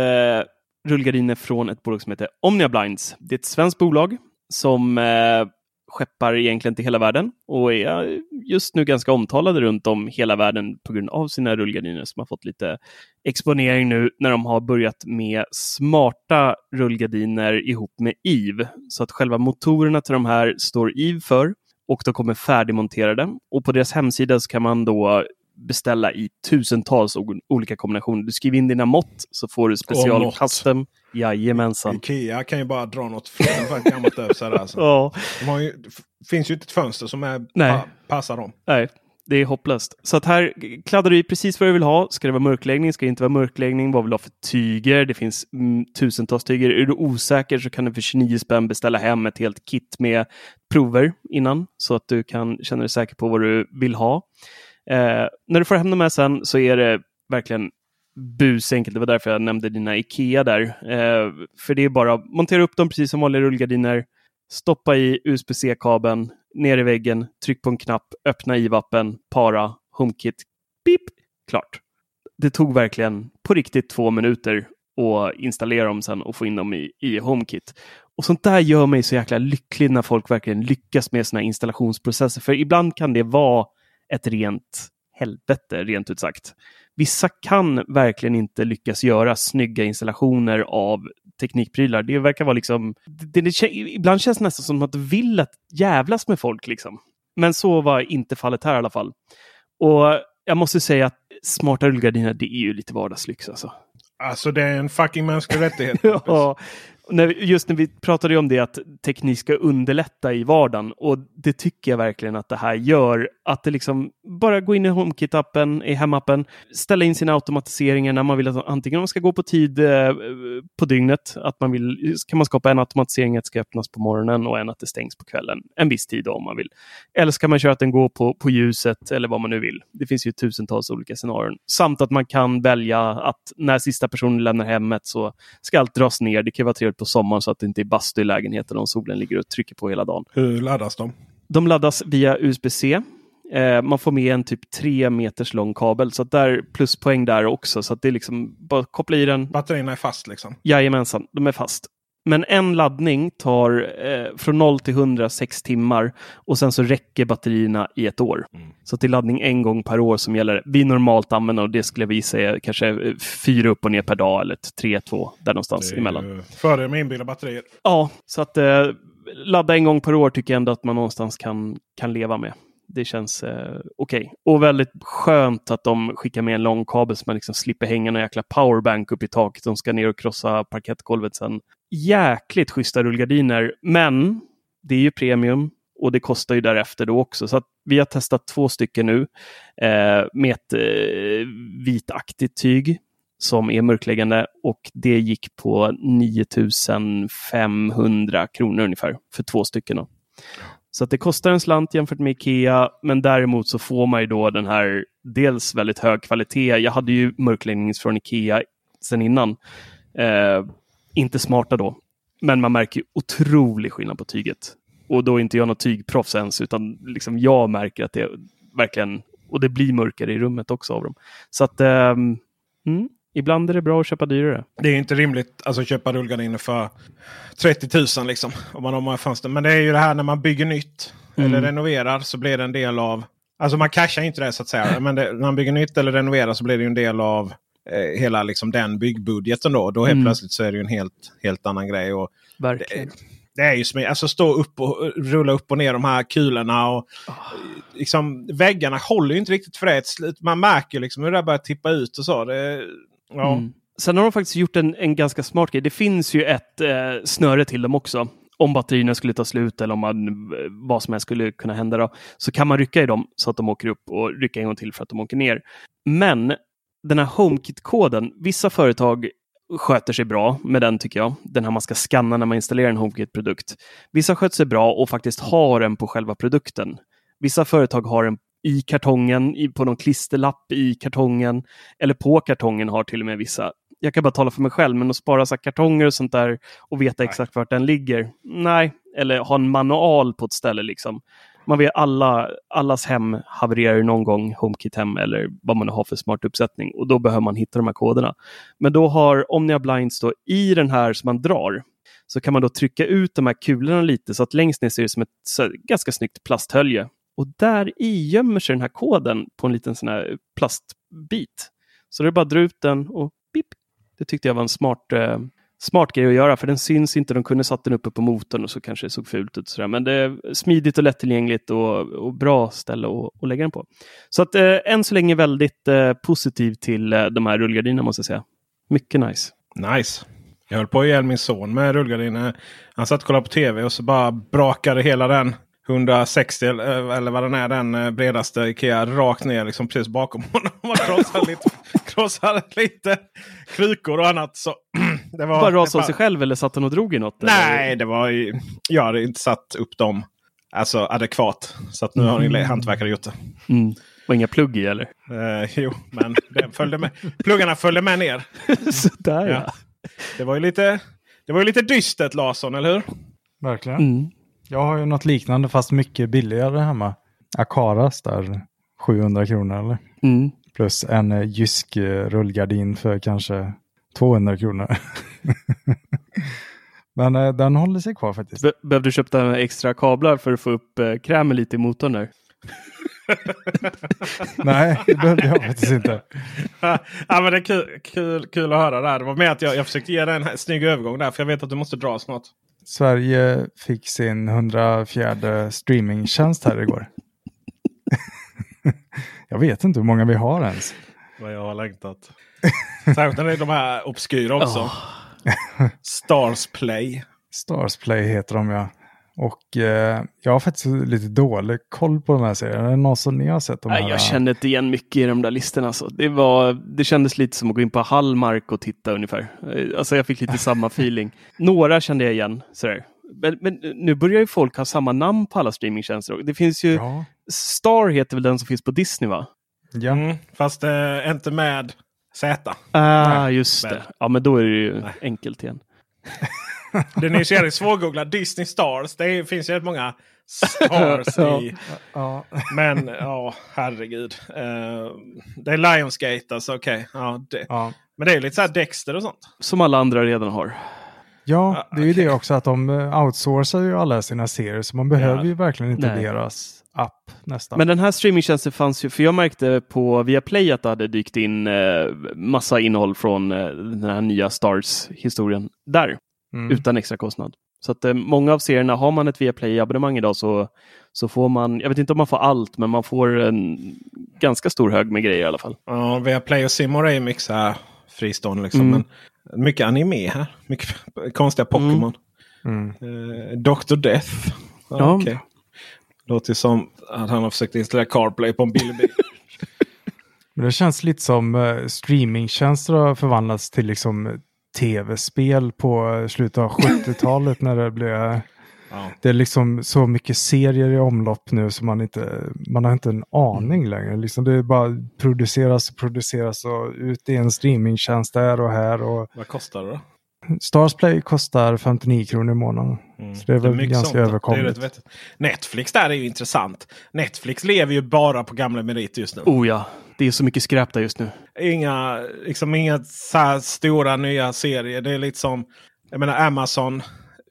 rullgardiner från ett bolag som heter Omnia Blinds. Det är ett svenskt bolag som eh, skeppar egentligen till hela världen och är just nu ganska omtalade runt om hela världen på grund av sina rullgardiner som har fått lite exponering nu när de har börjat med smarta rullgardiner ihop med EVE. Så att själva motorerna till de här står EVE för och de kommer färdigmonterade. Och på deras hemsida så kan man då beställa i tusentals olika kombinationer. Du skriver in dina mått så får du special custom. Jajamensan. Ikea kan ju bara dra något fruktansvärt gammalt över sig. Alltså. ja. De ju, det finns ju inte ett fönster som är, pa, passar dem. Nej, det är hopplöst. Så att här kladdar du i precis vad du vill ha. Ska det vara mörkläggning? Ska det inte vara mörkläggning? Vad vill du ha för tyger? Det finns mm, tusentals tyger. Är du osäker så kan du för 29 spänn beställa hem ett helt kit med prover innan så att du kan känna dig säker på vad du vill ha. Eh, när du får hem dem här sen så är det verkligen busenkelt. Det var därför jag nämnde dina Ikea där. Eh, för det är bara att montera upp dem precis som vanliga rullgardiner, stoppa i USB-C-kabeln, ner i väggen, tryck på en knapp, öppna IVAPen, para, HomeKit, pip, klart. Det tog verkligen på riktigt två minuter att installera dem sen och få in dem i, i HomeKit. Och sånt där gör mig så jäkla lycklig när folk verkligen lyckas med sina installationsprocesser. För ibland kan det vara ett rent helvete, rent ut sagt. Vissa kan verkligen inte lyckas göra snygga installationer av teknikprylar. Det verkar vara liksom... Det, det, ibland känns det nästan som att du vill att jävlas med folk. Liksom. Men så var inte fallet här i alla fall. Och jag måste säga att smarta rullgardiner, det är ju lite vardagslyx alltså. Alltså det är en fucking mänsklig rättighet. ja, just när vi pratade om det att teknik ska underlätta i vardagen och det tycker jag verkligen att det här gör. Att det liksom bara gå in i HomeKit-appen, i hemappen, ställa in sina automatiseringar när man vill att antingen man ska gå på tid eh, på dygnet, att man vill, kan man skapa en automatisering att det ska öppnas på morgonen och en att det stängs på kvällen en viss tid om man vill. Eller ska man köra att den går på, på ljuset eller vad man nu vill. Det finns ju tusentals olika scenarion. Samt att man kan välja att när sista personen lämnar hemmet så ska allt dras ner. Det kan vara trevligt på sommaren så att det inte är bastu i lägenheten om solen ligger och trycker på hela dagen. Hur laddas de? De laddas via USB-C. Eh, man får med en typ tre meters lång kabel, så att där pluspoäng där också. Så att det är liksom bara koppla i den. Batterierna är fast liksom? Jajamensan, de är fast. Men en laddning tar eh, från 0 till 100 6 timmar och sen så räcker batterierna i ett år. Mm. Så är laddning en gång per år som gäller. Vi normalt använder och det skulle vi säga kanske eh, fyra upp och ner per dag eller tre, två där någonstans det är emellan. Fördel med inbyggda batterier. Ja, så att eh, ladda en gång per år tycker jag ändå att man någonstans kan, kan leva med det känns eh, okej. Okay. Och väldigt skönt att de skickar med en lång kabel så man liksom slipper hänga någon jäkla powerbank upp i taket De ska ner och krossa parkettgolvet sen. Jäkligt schyssta rullgardiner, men det är ju premium och det kostar ju därefter då också. Så vi har testat två stycken nu eh, med ett eh, vitaktigt tyg som är mörkläggande och det gick på 9500 kronor ungefär för två stycken. Då. Så att det kostar en slant jämfört med Ikea, men däremot så får man ju då den här dels väldigt hög kvalitet. Jag hade ju mörkläggning från Ikea sen innan. Eh, inte smarta då, men man märker ju otrolig skillnad på tyget. Och då är inte jag något tygproffs ens, utan liksom jag märker att det verkligen, och det blir mörkare i rummet också av dem. Så att eh, mm, Ibland är det bra att köpa dyrare. Det är inte rimligt alltså, att köpa rullgardiner för 30 000 liksom. Om man har många fönster. Men det är ju det här när man bygger nytt mm. eller renoverar så blir det en del av... Alltså man cashar inte det så att säga. men det, när man bygger nytt eller renoverar så blir det en del av eh, hela liksom, den byggbudgeten. Då, då helt mm. plötsligt så är det ju en helt, helt annan grej. Och Verkligen. Det, det är ju som alltså stå upp och rulla upp och ner de här kulorna. Och, oh. liksom, väggarna håller ju inte riktigt för det. Man märker liksom hur det börjar tippa ut och så. Det, Ja. Mm. Sen har de faktiskt gjort en, en ganska smart grej. Det finns ju ett eh, snöre till dem också. Om batterierna skulle ta slut eller om man, vad som helst skulle kunna hända. Då, så kan man rycka i dem så att de åker upp och rycka en gång till för att de åker ner. Men den här HomeKit-koden, vissa företag sköter sig bra med den tycker jag. Den här man ska scanna när man installerar en HomeKit-produkt. Vissa sköter sig bra och faktiskt har den på själva produkten. Vissa företag har den i kartongen, i, på någon klisterlapp i kartongen eller på kartongen har till och med vissa. Jag kan bara tala för mig själv, men att spara så kartonger och sånt där och veta nej. exakt vart den ligger. Nej, eller ha en manual på ett ställe liksom. Man vet alla, allas hem havererar någon gång, HomeKit-hem eller vad man har för smart uppsättning och då behöver man hitta de här koderna. Men då har Omnia Blinds då i den här som man drar så kan man då trycka ut de här kulorna lite så att längst ner ser det som ett ganska snyggt plasthölje där i gömmer sig den här koden på en liten sån här plastbit. Så det är bara att dra ut den och pip. Det tyckte jag var en smart, eh, smart grej att göra för den syns inte. De kunde satt den uppe på motorn och så kanske det såg fult ut. Sådär. Men det är smidigt och lättillgängligt och, och bra ställe att, att lägga den på. Så att eh, än så länge väldigt eh, positiv till eh, de här rullgardinerna måste jag säga. Mycket nice. Nice. Jag höll på att ihjäl min son med rullgardiner. Han satt och kollade på tv och så bara brakade hela den 160 eller vad den är, den eh, bredaste Ikea rakt ner liksom precis bakom honom. Man krossade lite, krossade lite krukor och annat. Så det var, bara rasade av sig själv eller satt han och drog i något? Nej, eller? det var ju, jag hade inte satt upp dem alltså, adekvat. Så att nu har en hantverkare gjort det. Mm. Och inga plugg i eller? Eh, jo, men den följde med. pluggarna följde med ner. Sådär ja. ja. Det var ju lite, det var ju lite dystert Larsson, eller hur? Verkligen. Mm. Jag har ju något liknande fast mycket billigare hemma. Akaras där 700 kronor eller? Mm. Plus en eh, Jysk eh, rullgardin för kanske 200 kronor. Men eh, den håller sig kvar faktiskt. Be behövde du köpa extra kablar för att få upp eh, krämen lite i motorn där? Nej, det behövde jag faktiskt inte. ja, men det är kul, kul, kul att höra där. Det var med att jag, jag försökte ge dig en snygg övergång där. För jag vet att du måste dra snart. Sverige fick sin 104 streamingtjänst här igår. jag vet inte hur många vi har ens. Vad jag har längtat. Särskilt när det är de här obskyra också. Oh. Stars Play. Stars Play heter de ja. Och eh, jag har faktiskt lite dålig koll på de här serierna. Är det någon som ni har sett? De här? Jag kände inte igen mycket i de där listorna. Alltså. Det, var, det kändes lite som att gå in på Hallmark och titta ungefär. Eh, alltså jag fick lite samma feeling. Några kände jag igen. Sådär. Men, men, nu börjar ju folk ha samma namn på alla streamingtjänster. Det finns ju... Ja. Star heter väl den som finns på Disney va? Ja. Mm, fast eh, inte med Z. Ah, just det. Ja, men då är det ju Nej. enkelt igen. Den är ju så jävligt svårgooglad. Disney Stars. Det finns ju rätt många stars i. Ja. Men ja, herregud. Uh, det är Lionsgate alltså. Okej. Okay. Ja, ja. Men det är lite så här Dexter och sånt. Som alla andra redan har. Ja, det är ju okay. det också att de outsourcar ju alla sina serier. Så man behöver ja. ju verkligen inte Nej. deras app nästan. Men den här streamingtjänsten fanns ju, för jag märkte på Viaplay att det hade dykt in eh, massa innehåll från eh, den här nya Stars-historien där. Mm. Utan extra kostnad. Så att eh, många av serierna, har man ett Viaplay-abonnemang idag så, så får man, jag vet inte om man får allt, men man får en ganska stor hög med grejer i alla fall. Ja, Viaplay och Simor är ju mycket så här fristående liksom. Mm. Men mycket anime här. Mycket konstiga Pokémon. Mm. Eh, Dr. Death. Ja, ja. Okay. Låter som att han har försökt installera CarPlay på en billig bil. Men det känns lite som uh, streamingtjänster har förvandlats till liksom tv-spel på slutet av 70-talet när det blev... Ja. Det är liksom så mycket serier i omlopp nu som man inte, man har inte en aning längre. Liksom det bara produceras och produceras och ut i en streamingtjänst där och här. Och... Vad kostar det då? Starsplay kostar 59 kronor i månaden. Mm. Så det är väl det är ganska sånt. överkomligt. Netflix där är ju intressant. Netflix lever ju bara på gamla meriter just nu. Oh ja, det är så mycket skräp där just nu. Inga, liksom inga så stora nya serier. Det är lite som, jag menar Amazon.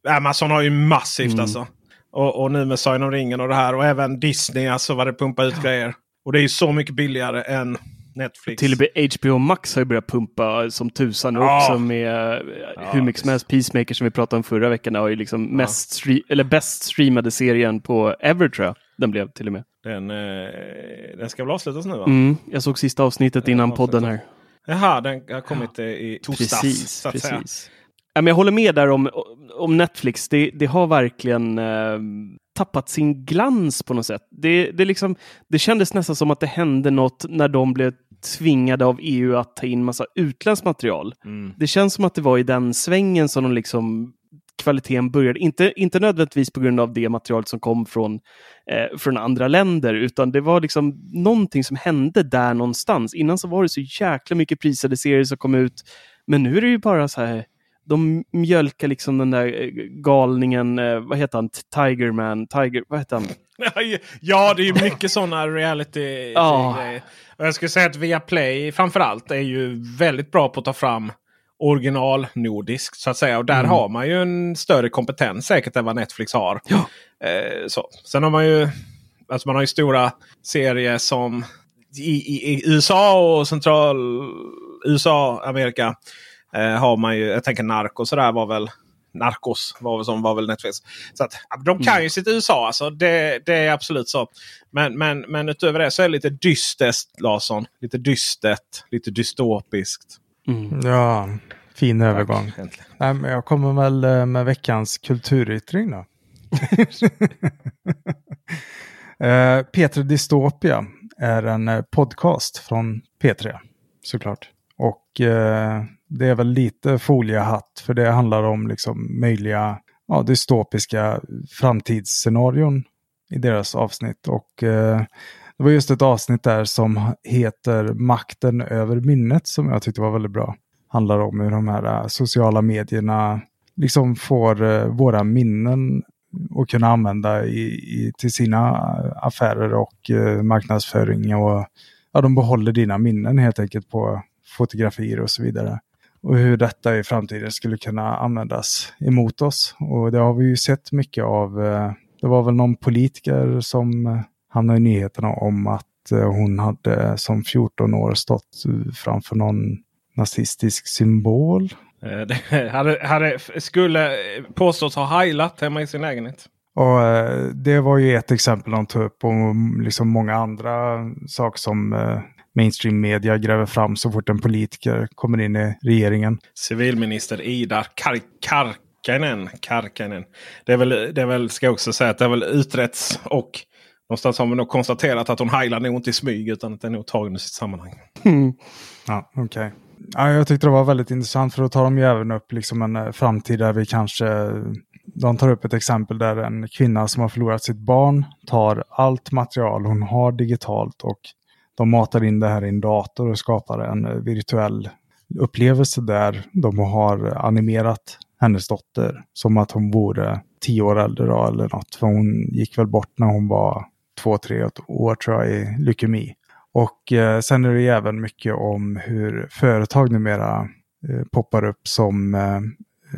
Amazon har ju massivt mm. alltså. Och, och nu med Sagan om ringen och det här. Och även Disney, alltså vad det pumpar ut ja. grejer. Och det är ju så mycket billigare än Netflix. Till och med HBO Max har ju börjat pumpa som tusan ja. också med ja, hur mycket som helst. Peacemaker som vi pratade om förra veckan har ju liksom ja. mest eller bäst streamade serien på ever tror jag. Den blev till och med. Den, eh, den ska väl avslutas nu va? Mm, jag såg sista avsnittet innan podden här. Jaha, den har kommit eh, i torsdags. Precis, precis. Ja, men jag håller med där om, om Netflix. Det, det har verkligen eh, tappat sin glans på något sätt. Det, det, liksom, det kändes nästan som att det hände något när de blev tvingade av EU att ta in massa utländskt material. Mm. Det känns som att det var i den svängen som de liksom kvaliteten började. Inte, inte nödvändigtvis på grund av det material som kom från, eh, från andra länder, utan det var liksom någonting som hände där någonstans. Innan så var det så jäkla mycket prisade serier som kom ut. Men nu är det ju bara så här, de mjölkar liksom den där eh, galningen, eh, vad heter han, Tigerman, Tiger, vad heter han? ja, det är ju mycket sådana reality grejer. Och jag skulle säga att Viaplay framförallt är ju väldigt bra på att ta fram original nordiskt så att säga. Och där mm. har man ju en större kompetens säkert än vad Netflix har. Ja. Eh, så. Sen har man ju alltså man har ju stora serier som i, i, i USA och central USA, Amerika har man ju, jag tänker Narcos där var väl Narcos var väl, som var väl Netflix. Så att, de kan Mm. ju sitt USA. Alltså, det, det är absolut så. Men, men, men utöver det så är det lite dystert Larsson. Lite dystert. Lite dystopiskt. Mm. Ja, fin övergång. Nej, men jag kommer väl eh, med veckans kulturyttring då. eh, P3 Dystopia är en eh, podcast från P3 såklart. Och eh, det är väl lite foliehatt för det handlar om liksom möjliga ja, dystopiska framtidsscenarion i deras avsnitt. Och eh, det var just ett avsnitt där som heter Makten över minnet som jag tyckte var väldigt bra. Handlar om hur de här eh, sociala medierna liksom får eh, våra minnen att kunna använda i, i, till sina eh, affärer och eh, marknadsföring. Och ja, de behåller dina minnen helt enkelt på fotografier och så vidare. Och hur detta i framtiden skulle kunna användas emot oss. Och det har vi ju sett mycket av. eh, Det var väl någon politiker som eh, hamnade i nyheterna om att eh, hon hade som 14 år stått framför någon nazistisk symbol. Det hade, hade, skulle påstås ha heilat hemma i sin lägenhet. Och det var ju ett exempel de tog upp och liksom många andra saker som mainstream media gräver fram så fort en politiker kommer in i regeringen. Civilminister Ida Kar Karkanen. Karkanen. Det är väl, det är väl, ska jag också säga, att det har väl utretts och någonstans har man nog konstaterat att hon heilar nog inte i smyg utan att den är nog tagen i sitt sammanhang. Ja, okej. Ja, jag tyckte det var väldigt intressant för då tar de ju även upp liksom en eh, framtid där vi kanske... De tar upp ett exempel där en kvinna som har förlorat sitt barn tar allt material hon har digitalt och de matar in det här i en dator och skapar en virtuell upplevelse där de har animerat hennes dotter som att hon vore tio år äldre då, eller något. För hon gick väl bort när hon var två, tre år tror jag i leukemi. Och eh, sen är det ju även mycket om hur företag numera eh, poppar upp som eh,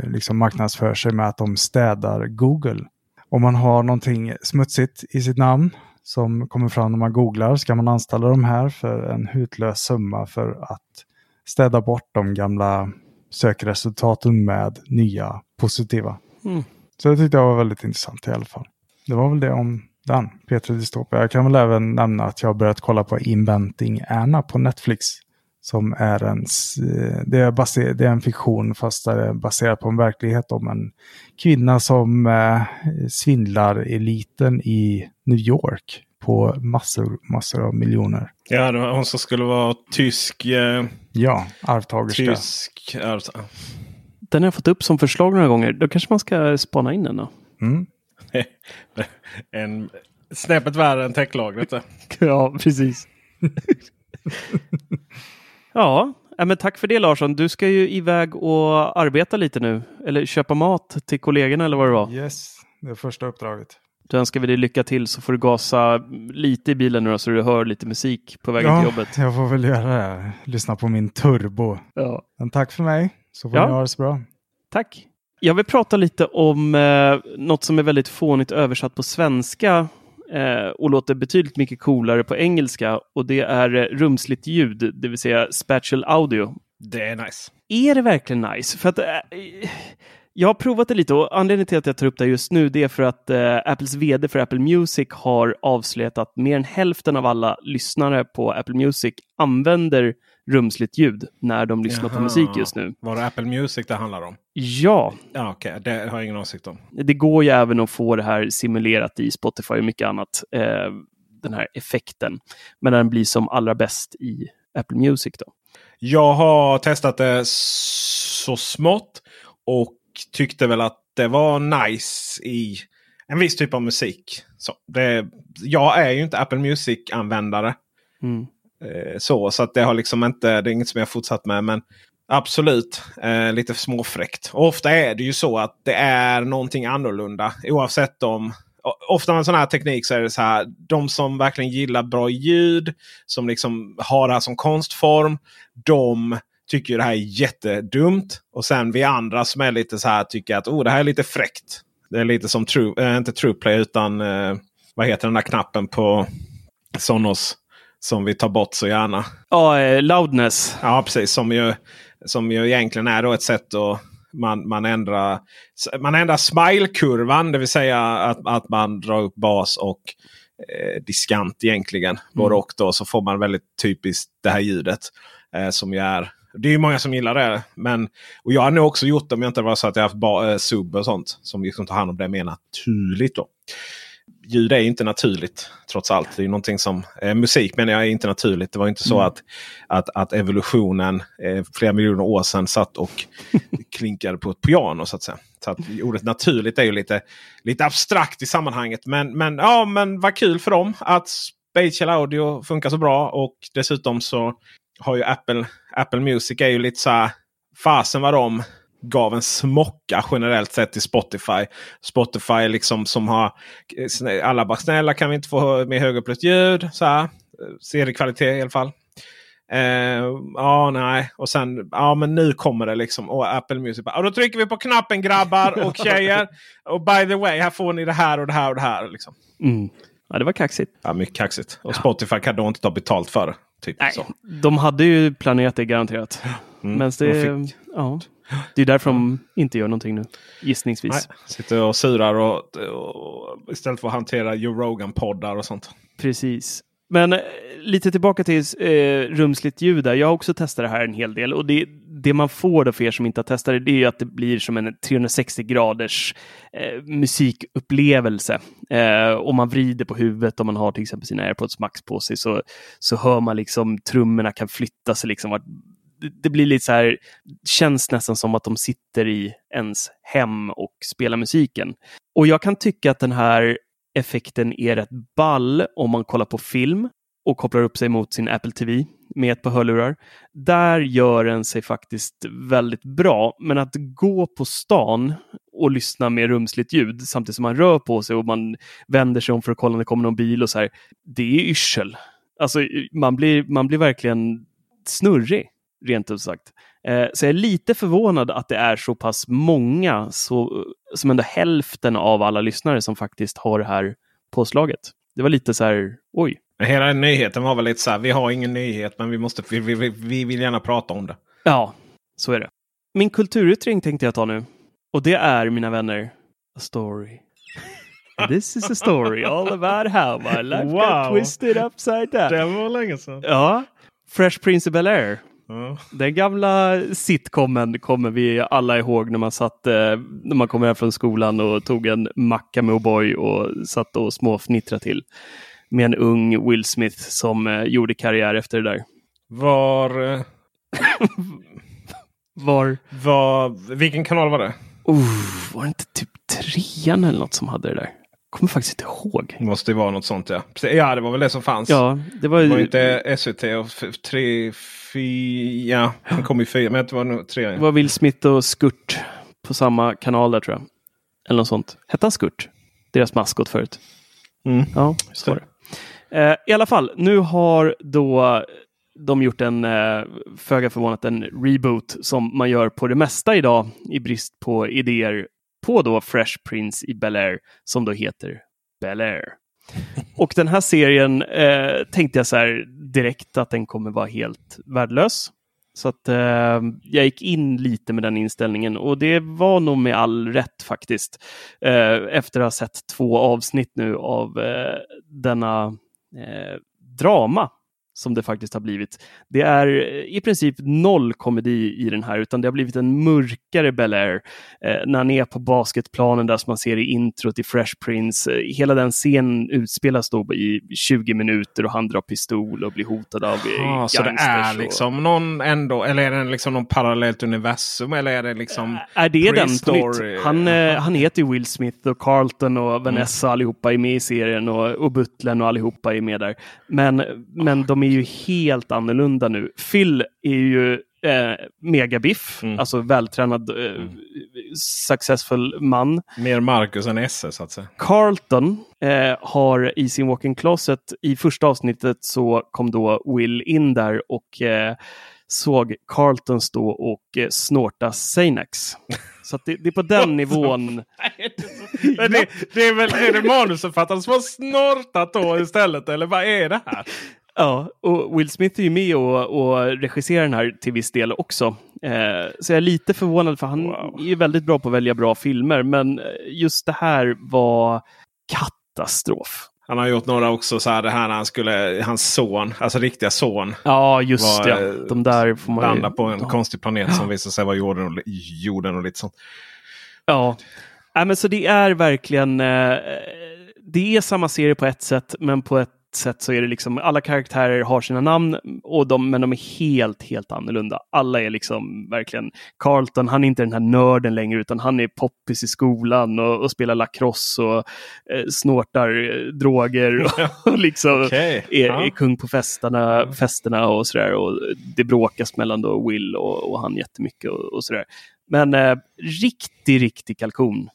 liksom marknadsför sig med att de städar Google. Om man har någonting smutsigt i sitt namn som kommer fram när man googlar ska man anställa de här för en hutlös summa för att städa bort de gamla sökresultaten med nya positiva. Mm. Så det tyckte jag var väldigt intressant i alla fall. Det var väl det om den, Peter Dystopia. Jag kan väl även nämna att jag har börjat kolla på Inventing Anna på Netflix. Som är en, eh, det är, baser, det är en fiktion fast det är baserat på en verklighet om en kvinna som eh, svindlar eliten i New York på massor, massor av miljoner. Ja, det var hon som skulle vara tysk. Eh, Ja, arvtagerska. tysk alltså. Den har jag fått upp som förslag några gånger. Då kanske man ska spana in den då. Mm. en snäppet värre än techlagret. det. Ja, precis. ja, men tack för det Larsson. Du ska ju iväg och arbeta lite nu. Eller köpa mat till kollegorna eller vad det var. Yes, det är första uppdraget. Då önskar vi dig lycka till så får du gasa lite i bilen nu då, så du hör lite musik på vägen Ja, till jobbet. jag får väl göra det. Lyssna på min turbo. Ja. Men tack för mig, så får Ja. ni ha det så bra. Tack. Jag vill prata lite om eh, något som är väldigt fånigt översatt på svenska eh, och låter betydligt mycket coolare på engelska och det är eh, rumsligt ljud, det vill säga spatial audio. Det är nice. Är det verkligen nice? För att eh, jag har provat det lite och anledningen till att jag tar upp det just nu det är för att eh, Apples vd för Apple Music har avslöjat att mer än hälften av alla lyssnare på Apple Music använder rumsligt ljud när de lyssnar på Jaha. musik just nu. Var det Apple Music det handlar om? Ja, Ja, Okej, det har jag ingen åsikt om. det går ju även att få det här simulerat i Spotify och mycket annat. Eh, den här effekten. Men den blir som allra bäst i Apple Music. då. Jag har testat det så smått och tyckte väl att det var nice i en viss typ av musik. Så det, jag är ju inte Apple Music-användare. Mm. Eh, så så att det har liksom inte, det är inget som jag fortsatt med. Men absolut eh, lite småfräckt. Och ofta är det ju så att det är någonting annorlunda. Oavsett om Ofta med sån här teknik så är det så här. De som verkligen gillar bra ljud. Som liksom har det här som konstform. De tycker ju det här är jättedumt. Och sen vi andra som är lite så här tycker att oh, det här är lite fräckt. Det är lite som True, eh, inte TruePlay utan eh, vad heter den där knappen på Sonos som vi tar bort så gärna. Ja, eh, loudness. Ja, precis. Som ju, som ju egentligen är då ett sätt att man, man ändrar, man ändrar smile-kurvan. Det vill säga att, att man drar upp bas och eh, diskant egentligen. Mm. Både och då så får man väldigt typiskt det här ljudet. Eh, som ju är det är ju många som gillar det. Men, och jag har nog också gjort det om jag inte var så att jag haft ba, eh, sub och sånt. Som liksom tar hand om det mer naturligt. Då. Ljud är inte naturligt trots allt. Det är någonting som, eh, musik menar jag är inte naturligt. Det var inte så mm. att, att, att evolutionen eh, flera miljoner år sedan satt och klinkade på ett piano. så att säga. Så att ordet naturligt är ju lite, lite abstrakt i sammanhanget. Men, men, ja, men vad kul för dem att Spatial Audio funkar så bra. Och dessutom så har ju Apple, Apple Music är ju lite så här. Fasen vad de gav en smocka generellt sett till Spotify. Spotify liksom som har alla bara snälla kan vi inte få med högupplöst ljud. Så här. Seriekvalitet i alla fall. Eh, ja, nej. Och sen, ja men nu kommer det liksom. Och Apple Music. Och då trycker vi på knappen grabbar och tjejer. och by the way, här får ni det här och det här och det här. Liksom. Mm. Ja, det var kaxigt. Ja, mycket kaxigt. Och Spotify kan då inte ta betalt för det. Typ Nej, så. de hade ju planerat det garanterat. Mm, Men det, ja, det är därför de inte gör någonting nu. Gissningsvis. Nej, sitter och surar och, och, istället för att hantera Joe Rogan-poddar och sånt. Precis. Men eh, lite tillbaka till eh, rumsligt ljud. Där. Jag har också testat det här en hel del. Och det, det man får då för er som inte har testat det, det är att det blir som en 360 graders eh, musikupplevelse. Eh, om man vrider på huvudet, om man har till exempel sina airpods max på sig, så, så hör man liksom trummorna kan flytta sig. Liksom, det, det blir lite så här, känns nästan som att de sitter i ens hem och spelar musiken. Och jag kan tycka att den här effekten är rätt ball om man kollar på film och kopplar upp sig mot sin Apple TV med ett par hörlurar. Där gör den sig faktiskt väldigt bra. Men att gå på stan och lyssna med rumsligt ljud samtidigt som man rör på sig och man vänder sig om för att kolla om det kommer någon bil och så här. Det är yrsel. Alltså man blir, man blir verkligen snurrig, rent ut sagt. Eh, så jag är lite förvånad att det är så pass många, så, som ändå hälften av alla lyssnare som faktiskt har det här påslaget. Det var lite så här, oj. Hela nyheten var väl lite så här, vi har ingen nyhet men vi, måste, vi, vi, vi vill gärna prata om det. Ja, så är det. Min kulturyttring tänkte jag ta nu. Och det är, mina vänner, a story. This is a story all about how my life wow. got twisted upside down. Det var länge sedan. Ja. Fresh Prince of Bel-Air. Mm. Den gamla sitcomen kommer vi alla ihåg när man satt, eh, när man kom hem från skolan och tog en macka med O'boy och satt och småfnittrade till. Med en ung Will Smith som eh, gjorde karriär efter det där. Var... Eh, var... var... Vilken kanal var det? Uh, var det inte typ trean eller något som hade det där? Kommer faktiskt inte ihåg. Det måste ju vara något sånt ja. Ja, det var väl det som fanns. Ja, det var, det var inte SVT och tre, fyra. Ja, kom ju fyra, men det var nog tre. Det var Will Smith och Skurt på samma kanal där tror jag. Eller något sånt. Hette han Skurt? Deras maskot förut. Mm. Ja, så var det. Eh, I alla fall, nu har då de gjort en, eh, föga förvånat, en reboot som man gör på det mesta idag i brist på idéer på då Fresh Prince i Bel-Air som då heter Bel-Air. Och den här serien eh, tänkte jag så här direkt att den kommer vara helt värdelös. Så att eh, jag gick in lite med den inställningen och det var nog med all rätt faktiskt. Eh, efter att ha sett två avsnitt nu av eh, denna eh, drama som det faktiskt har blivit. Det är i princip noll komedi i den här, utan det har blivit en mörkare Bel Air. Eh, när han är på basketplanen där som man ser i introt i Fresh Prince. Eh, hela den scenen utspelas då i 20 minuter och han drar pistol och blir hotad av eh, ah, Så det är liksom och... någon ändå, eller är det liksom någon parallellt universum? Eller är det liksom... Eh, är det den nytt? Han, eh, han heter ju Will Smith och Carlton och Vanessa mm. allihopa är med i serien och, och Butlern och allihopa är med där. Men, men de är ju helt annorlunda nu. Phil är ju eh, megabiff, mm. alltså vältränad, eh, mm. successful man. Mer Marcus än Esse så att säga. Carlton eh, har i sin walk-in closet, i första avsnittet så kom då Will in där och eh, såg Carlton stå och eh, snorta Xanax. Så det, det, är på den nivån. det, det, är väl är det manusförfattaren som har snortat då istället? Eller vad är det här? Ja, och Will Smith är ju med och, och regisserar den här till viss del också. Eh, så jag är lite förvånad för han Wow. är ju väldigt bra på att välja bra filmer, men just det här var katastrof. Han har gjort några också så här det här när han skulle, hans son, alltså riktiga son. Ja, just Var, det. eh, De där får man ju- Landa på en ja. konstig planet som visar sig vara jorden och, jorden och lite sånt. Ja, Nej, men så det är verkligen. Eh, det är samma serie på ett sätt, men på ett sätt så är det liksom alla karaktärer har sina namn, och de, men de är helt, helt annorlunda. Alla är liksom verkligen Carlton. Han är inte den här nörden längre, utan han är poppis i skolan och, och spelar lacrosse och eh, snortar eh, droger och, och liksom Okej, är, ja. är kung på festerna, festerna och sådär. Och det bråkas mellan då Will och, och han jättemycket och, och sådär. Men eh, riktig, riktig kalkon.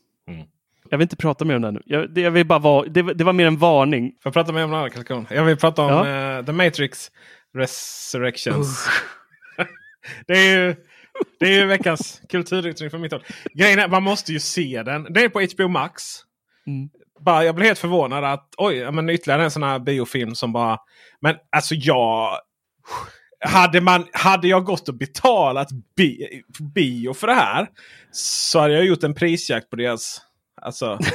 Jag vill inte prata mer om det nu. Jag, det, jag vill bara vara, det, var- det var mer en varning. Får jag prata mer om en annan kalkon? Jag vill prata om Ja. eh, The Matrix Resurrections. det, är ju, det är ju veckans kulturyttring från mitt håll. Grejen är, man måste ju se den. Det är på HBO Max. Mm. Bara, jag blev helt förvånad att oj, men ytterligare en sån här biofilm som bara... Men alltså jag... Hade, man, hade jag gått och betalat bi, bio för det här så hade jag gjort en prisjakt på deras... Alltså,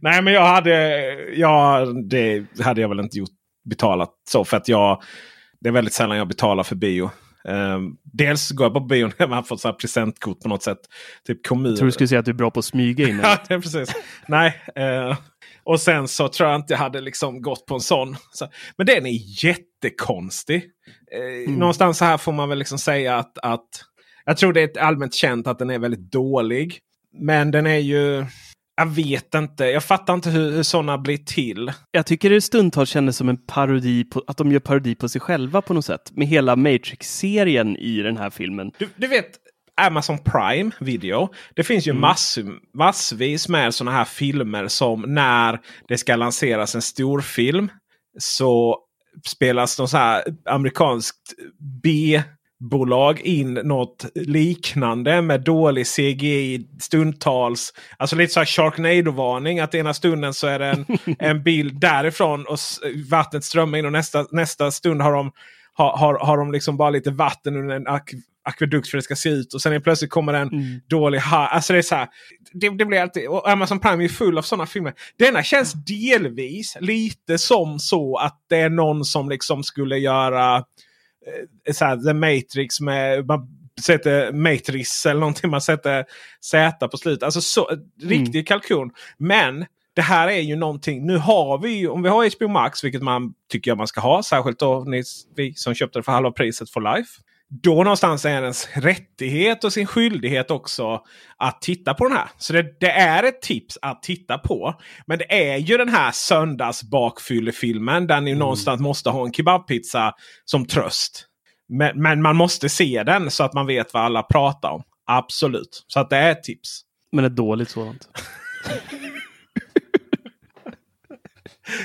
Nej men jag hade, ja, det hade jag väl inte gjort betalat så. För att jag, det är väldigt sällan jag betalar för bio. Um, dels går jag på bio när man får så här presentkort på något sätt. Typ kommun. Jag tror du skulle säga att du är bra på att smyga in. Ja, det är precis. Nej. eh, och sen så tror jag inte jag hade liksom gått på en sån. Så, men den är jättekonstig. Eh, Någonstans så här får man väl liksom säga att, att jag tror det är allmänt känt att den är väldigt dålig. Men den är ju... Jag vet inte. Jag fattar inte hur, hur sådana blir till. Jag tycker det stundtals kändes som en parodi på, att de gör parodi på sig själva på något sätt. Med hela Matrix-serien i den här filmen. Du, du vet Amazon Prime Video. Det finns ju mass, massvis med sådana här filmer som när det ska lanseras en storfilm så spelas något så här amerikanskt B-bolag in något liknande med dålig CGI stundtals. Alltså lite så här Sharknado-varning. Att ena stunden så är det en, en bild därifrån och vattnet strömmar in och nästa, nästa stund har de har, har, har de liksom bara lite vatten under en ak akvedukt för att det ska se ut. Och sen plötsligt kommer en dålig ha Alltså det är så här. Det, det blir alltid, och Amazon Prime är full av sådana filmer. Denna känns delvis lite som så att det är någon som liksom skulle göra så här, The Matrix med sätter Matrix eller någonting. Man sätter Z på slutet. Alltså så, riktig kalkon. Men det här är ju någonting. Nu har vi ju, om vi har HBO Max, vilket man tycker jag man ska ha. Särskilt då ni, vi som köpte det för halva priset for life. Då någonstans är ens rättighet och sin skyldighet också att titta på den här. Så det, det är ett tips att titta på. Men det är ju den här söndagsbakfyllefilmen där ni någonstans måste ha en kebabpizza som tröst. Men, men man måste se den så att man vet vad alla pratar om. Absolut. Så att det är ett tips. Men ett dåligt sådant.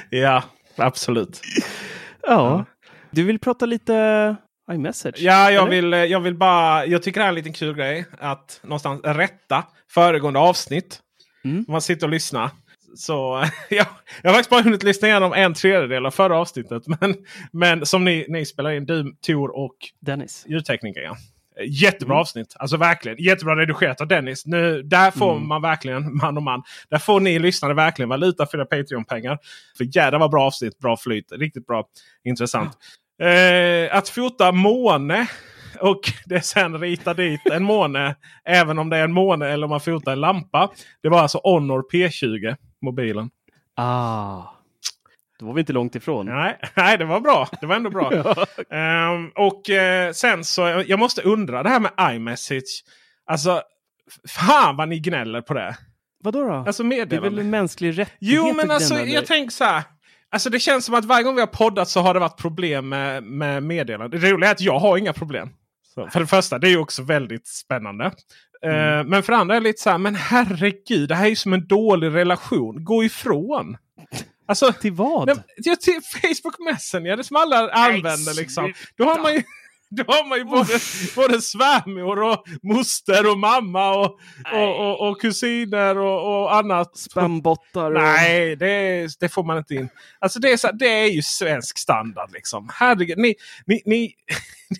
Ja, absolut. Ja. Du vill prata lite iMessage? Ja, jag eller? vill, eh, jag vill bara. Jag tycker det här är en liten kul grej. Att någonstans rätta föregående avsnitt. Mm. Man sitter och lyssnar. Så ja, jag har faktiskt bara hunnit lyssna igenom en tredjedel av förra avsnittet. Men, men som ni, ni spelar in, du, Tor och Dennis. ljudtekniker. Ja. Jättebra Mm. avsnitt. Alltså verkligen. Jättebra redigerat av Dennis. Nu, där får Mm. man verkligen man och man. Där får ni lyssnare verkligen valuta för era Patreon-pengar. För jädrar vad bra avsnitt. Bra flyt. Riktigt bra. Intressant. Eh, att fota måne. Och det sen rita dit en måne. även om det är en måne eller om man fotar en lampa. Det var alltså Honor P20. Mobilen. Ah. Då var vi inte långt ifrån. Nej, nej, det var bra. Det var ändå bra. Ehm, och eh, sen så, jag måste undra det här med iMessage. Alltså, fan vad ni gnäller på det. Vadå då? Alltså det är väl en mänsklig rättighet Jo, men alltså jag tänker så här. Alltså det känns som att varje gång vi har poddat så har det varit problem med, med meddelande. Det roliga är att jag har inga problem. Så, för det första, det är ju också väldigt spännande. Eh, men för det andra är det lite så här, men herregud, det här är ju som en dålig relation. Gå ifrån. Alltså, Till vad? Nej, till Facebook Messenger, det som alla använder. Liksom. Då har man ju... Då har man ju både, både svärmor och moster och mamma och, och, och, och, kusiner och, och annat. Spambottar. Och... Nej, det, det, får man inte in. Alltså det är, så, det är ju svensk standard liksom. Herregud, ni, ni, ni,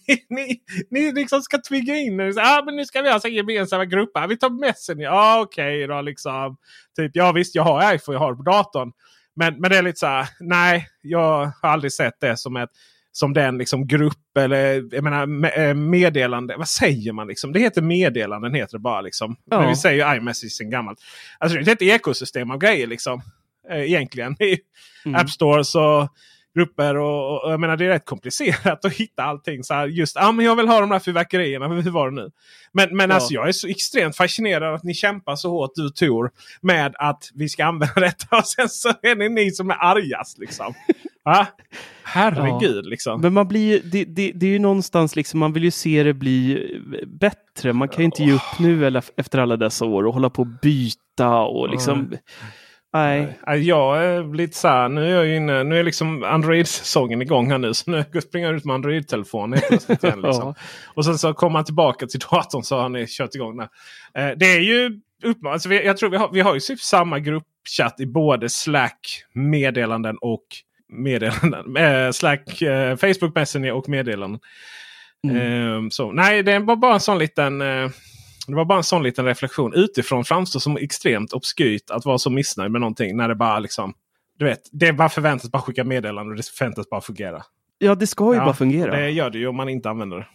ni, ni, ni liksom ska tvinga in er. Ah, men nu ska vi ha så gemensamma grupper. Vi tar Messenger. Ja, okej okay, då liksom. Typ, ja visst, jag har iPhone, jag har det på datorn. Men, men det är lite så här, nej, jag har aldrig sett det som ett som den liksom grupp eller jag menar, eh, meddelande. Vad säger man? liksom? Det heter meddelanden heter det bara. liksom. Ja. Men vi säger iMessage sen gammalt. Alltså, det är ett ekosystem av grejer liksom. Eh, egentligen. Mm. App Stores och grupper. Och, och, jag menar det är rätt komplicerat att hitta allting. Så här, just ah, men jag vill ha de där fyrverkerierna. Hur var det nu? Men, men ja. alltså, jag är så extremt fascinerad att ni kämpar så hårt du Tor. Med att vi ska använda detta. Och sen så är det ni som är argast. Liksom. Ah, herregud ja. liksom. Men man blir det, det, det, är ju någonstans liksom. Man vill ju se det bli bättre. Man kan ju inte ge upp nu eller efter alla dessa år och hålla på att byta och liksom. Mm. Nej. Jag är lite så här, nu är jag inne, nu är liksom Android-säsongen igång här nu. Så nu springer jag ut med Android-telefon liksom. ja. Och sen så kommer man tillbaka till datorn så har ni kört igång den. Eh, det är ju alltså jag tror vi har, vi har ju typ samma gruppchatt i både Slack, meddelanden och meddelanden. Eh, Slack, eh, Facebook Messenger och meddelanden. Mm. Eh, så, nej, det var bara en sån liten eh, det var bara en sån liten reflektion. Utifrån framstår som extremt obskyrt att vara så missnöjd med någonting. När det bara liksom... Du vet, det bara förväntas bara skicka meddelanden och det förväntas bara fungera. Ja, det ska ju ja, bara fungera. Det gör det ju om man inte använder det.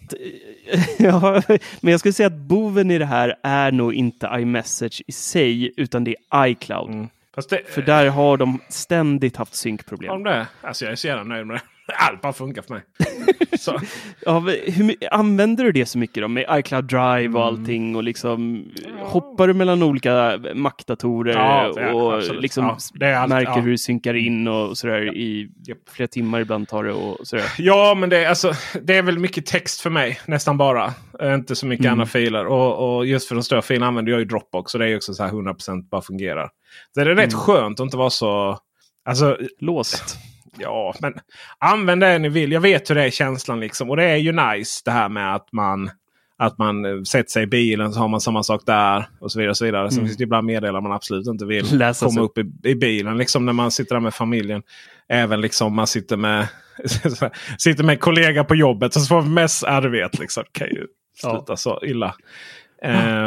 ja, men jag skulle säga att boven i det här är nog inte iMessage i sig, utan det är iCloud. Mm. Det, För där har de ständigt haft synkproblem. Har de det? Alltså jag är så jävla nöjd med det. Allt bara funkar för mig. ja, hur, använder du det så mycket då med iCloud Drive och mm. allting och liksom ja. hoppar du mellan olika Mac-datorer ja, och absolut. liksom allt, märker hur du synkar in och sådär i flera timmar ibland tar det och sådär. Ja, men det, alltså, det är väl mycket text för mig nästan bara. Inte så mycket mm. andra filer och, och, just för de större filerna använder jag ju Dropbox och det är också så här 100% bara fungerar. Det är rätt mm. skönt att inte vara så Alltså, låst. Ja, men använd det ni vill. Jag vet hur det är känslan liksom. Och det är ju nice det här med att man att man eh, sätter sig i bilen så har man samma sak där. Och så vidare. Och så vidare. Mm. Sen finns det ibland meddelanden man absolut inte vill Läsa komma upp i, i, bilen. Liksom när man sitter där med familjen. Även liksom man sitter med sitter med kollega på jobbet. Så får man mest arbete. Liksom. Kan ju sluta ja. så illa.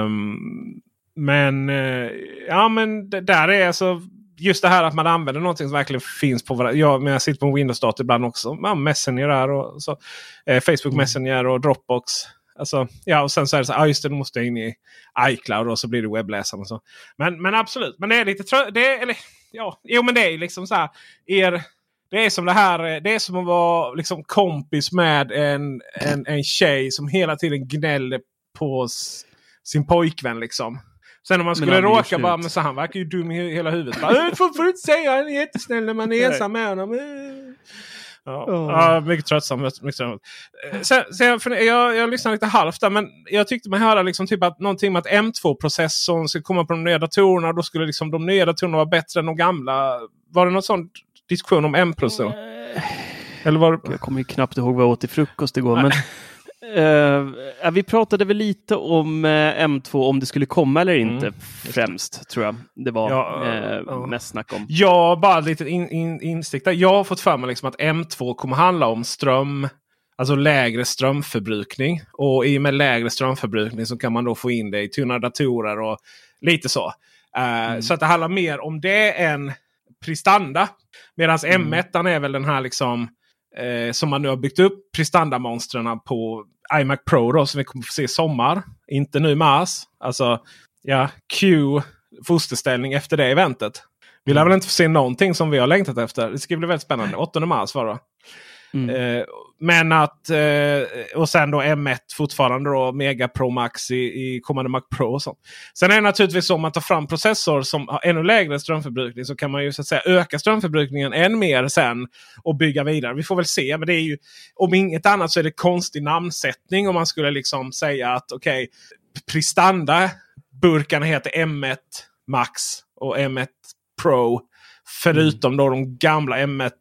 Um, men uh, ja men det där är alltså just det här att man använder någonting som verkligen finns på varandra. Jag, men jag sitter på en Windows-dator ibland också. Ja, Messenger där och så. Eh, Facebook mm. Messenger och Dropbox. Alltså, ja, och sen så är det så ah, just det, måste jag in i iCloud och så blir det webbläsaren. Och så. Men, men absolut, men det är lite trött. ja, jo men det är liksom så här. Er, det är som det här. Det är som att vara liksom kompis med en, en, en tjej som hela tiden gnäller på sin pojkvän. liksom. Sen om man skulle råka bara, men så han verkar ju dum i hela huvudet. Bara, får, får inte säga han är jättesnäll när man är ensam med honom. Ja, oh. ja, mycket tröttsamt. Mycket tröttsamt. Eh, sen, sen, för jag, jag lyssnade lite halvt där, men jag tyckte man hörde liksom typ att någonting med att M2-processorn ska komma på de nya datorerna. Då skulle liksom de nya datorerna vara bättre än de gamla. Var det någon sån diskussion om M-processor? Eller var... Jag kommer knappt ihåg vad jag åt till frukost igår. men Uh, vi pratade väl lite om uh, M2 om det skulle komma eller inte mm, främst tror jag. Det var ja, uh, uh, mest snack om. Ja, bara lite in, in, instick där. Jag har fått för mig liksom att M2 kommer handla om ström. Alltså lägre strömförbrukning. Och i och med lägre strömförbrukning så kan man då få in det i tunnare datorer och lite så. Mm. Så att det handlar mer om det än prestanda. Medan mm. M1 är väl den här liksom eh, som man nu har byggt upp prestandamonstren på iMac Pro då, som vi kommer få se i sommar. Inte nu mars. Alltså ja, Q fosterställning efter det eventet. Vi lär väl inte få se någonting som vi har längtat efter. Det ska bli väldigt spännande. 8 mars var det. Mm. Eh, men att eh, och sen då M1 fortfarande då Mega Pro Max i, i kommande Mac Pro. Och sånt. Sen är det naturligtvis så om man tar fram processor som har ännu lägre strömförbrukning så kan man ju så att säga öka strömförbrukningen än mer sen och bygga vidare. Vi får väl se. Men det är ju om inget annat så är det konstig namnsättning om man skulle liksom säga att okej okay, Prestanda burkarna heter M1 Max och M1 Pro. Förutom mm. då de gamla M1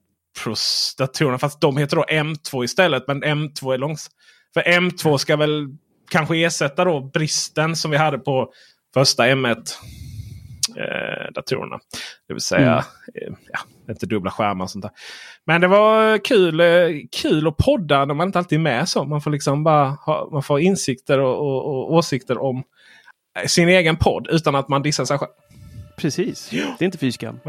datorerna. Fast de heter då M2 istället. Men M2 är långs För M2 ska väl kanske ersätta då bristen som vi hade på första M1 eh. Det vill säga Mm. eh, ja, inte dubbla skärmar och sånt där. Men det var kul, eh, kul att podda när man inte alltid är med så. Man får liksom bara ha, man får insikter och, och, och åsikter om eh, sin egen podd utan att man dissar sig själv. Precis. Det är inte fy skam.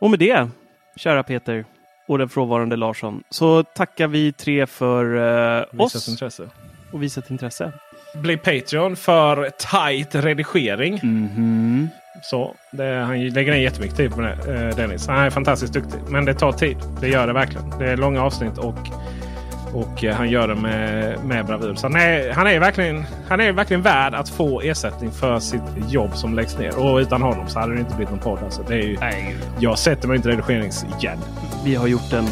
Och med det, kära Peter och den frånvarande Larsson, så tackar vi tre för Visat oss intresse. och visat intresse. Bli Patreon för tight redigering. Mhm. Så det, Han lägger ner jättemycket tid på det, eh, Dennis. Han är fantastiskt duktig. Men det tar tid. Det gör det verkligen. Det är långa avsnitt och, och eh, han gör det med, med bravur. Så han är, han, är verkligen, han är verkligen värd att få ersättning för sitt jobb som läggs ner. Och utan honom så hade det inte blivit någon podd. Alltså, det är ju, Nej, jag sätter mig inte i redigeringsgädd. vi har gjort den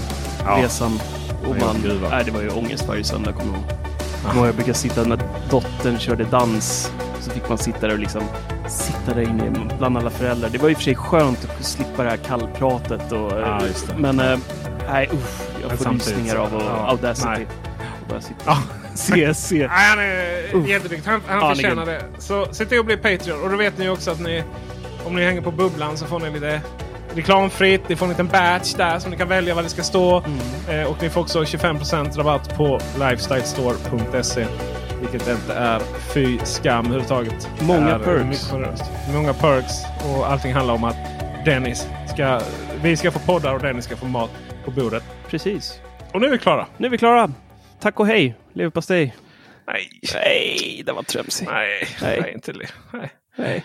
Ja. resan. Och Ja, man, nej, det var ju ångest varje söndag, kommer jag ihåg. Ihåg, Jag brukar sitta när dottern körde dans. Så fick man sitta där och liksom sitta där inne bland alla föräldrar. Det var i och för sig skönt att slippa det här kallpratet. Och, Ja, just det. Men eh, nej, usch, jag Men får rysningar av och ja, Audacity. nej. Ja. Se, se. Nej, han är Uff. jätteduktig. Han, han förtjänar det. Så se till att bli Patreon. Och då vet ni också att ni, om ni hänger på bubblan så får ni lite reklamfritt. Ni får en liten badge där som ni kan välja vad det ska stå. Mm. Eh, och ni får också 25% rabatt på lifestylestore.se. Vilket inte är fy skam överhuvudtaget. Många perks. Många perks. Och allting handlar om att Dennis ska, vi ska få poddar och Dennis ska få mat på bordet. Precis. Och nu är vi klara. Nu är vi klara. Tack och hej. Leverpastej. Nej, Nej, det var tramsigt. nej, Nej. nej, inte det. Nej. Nej.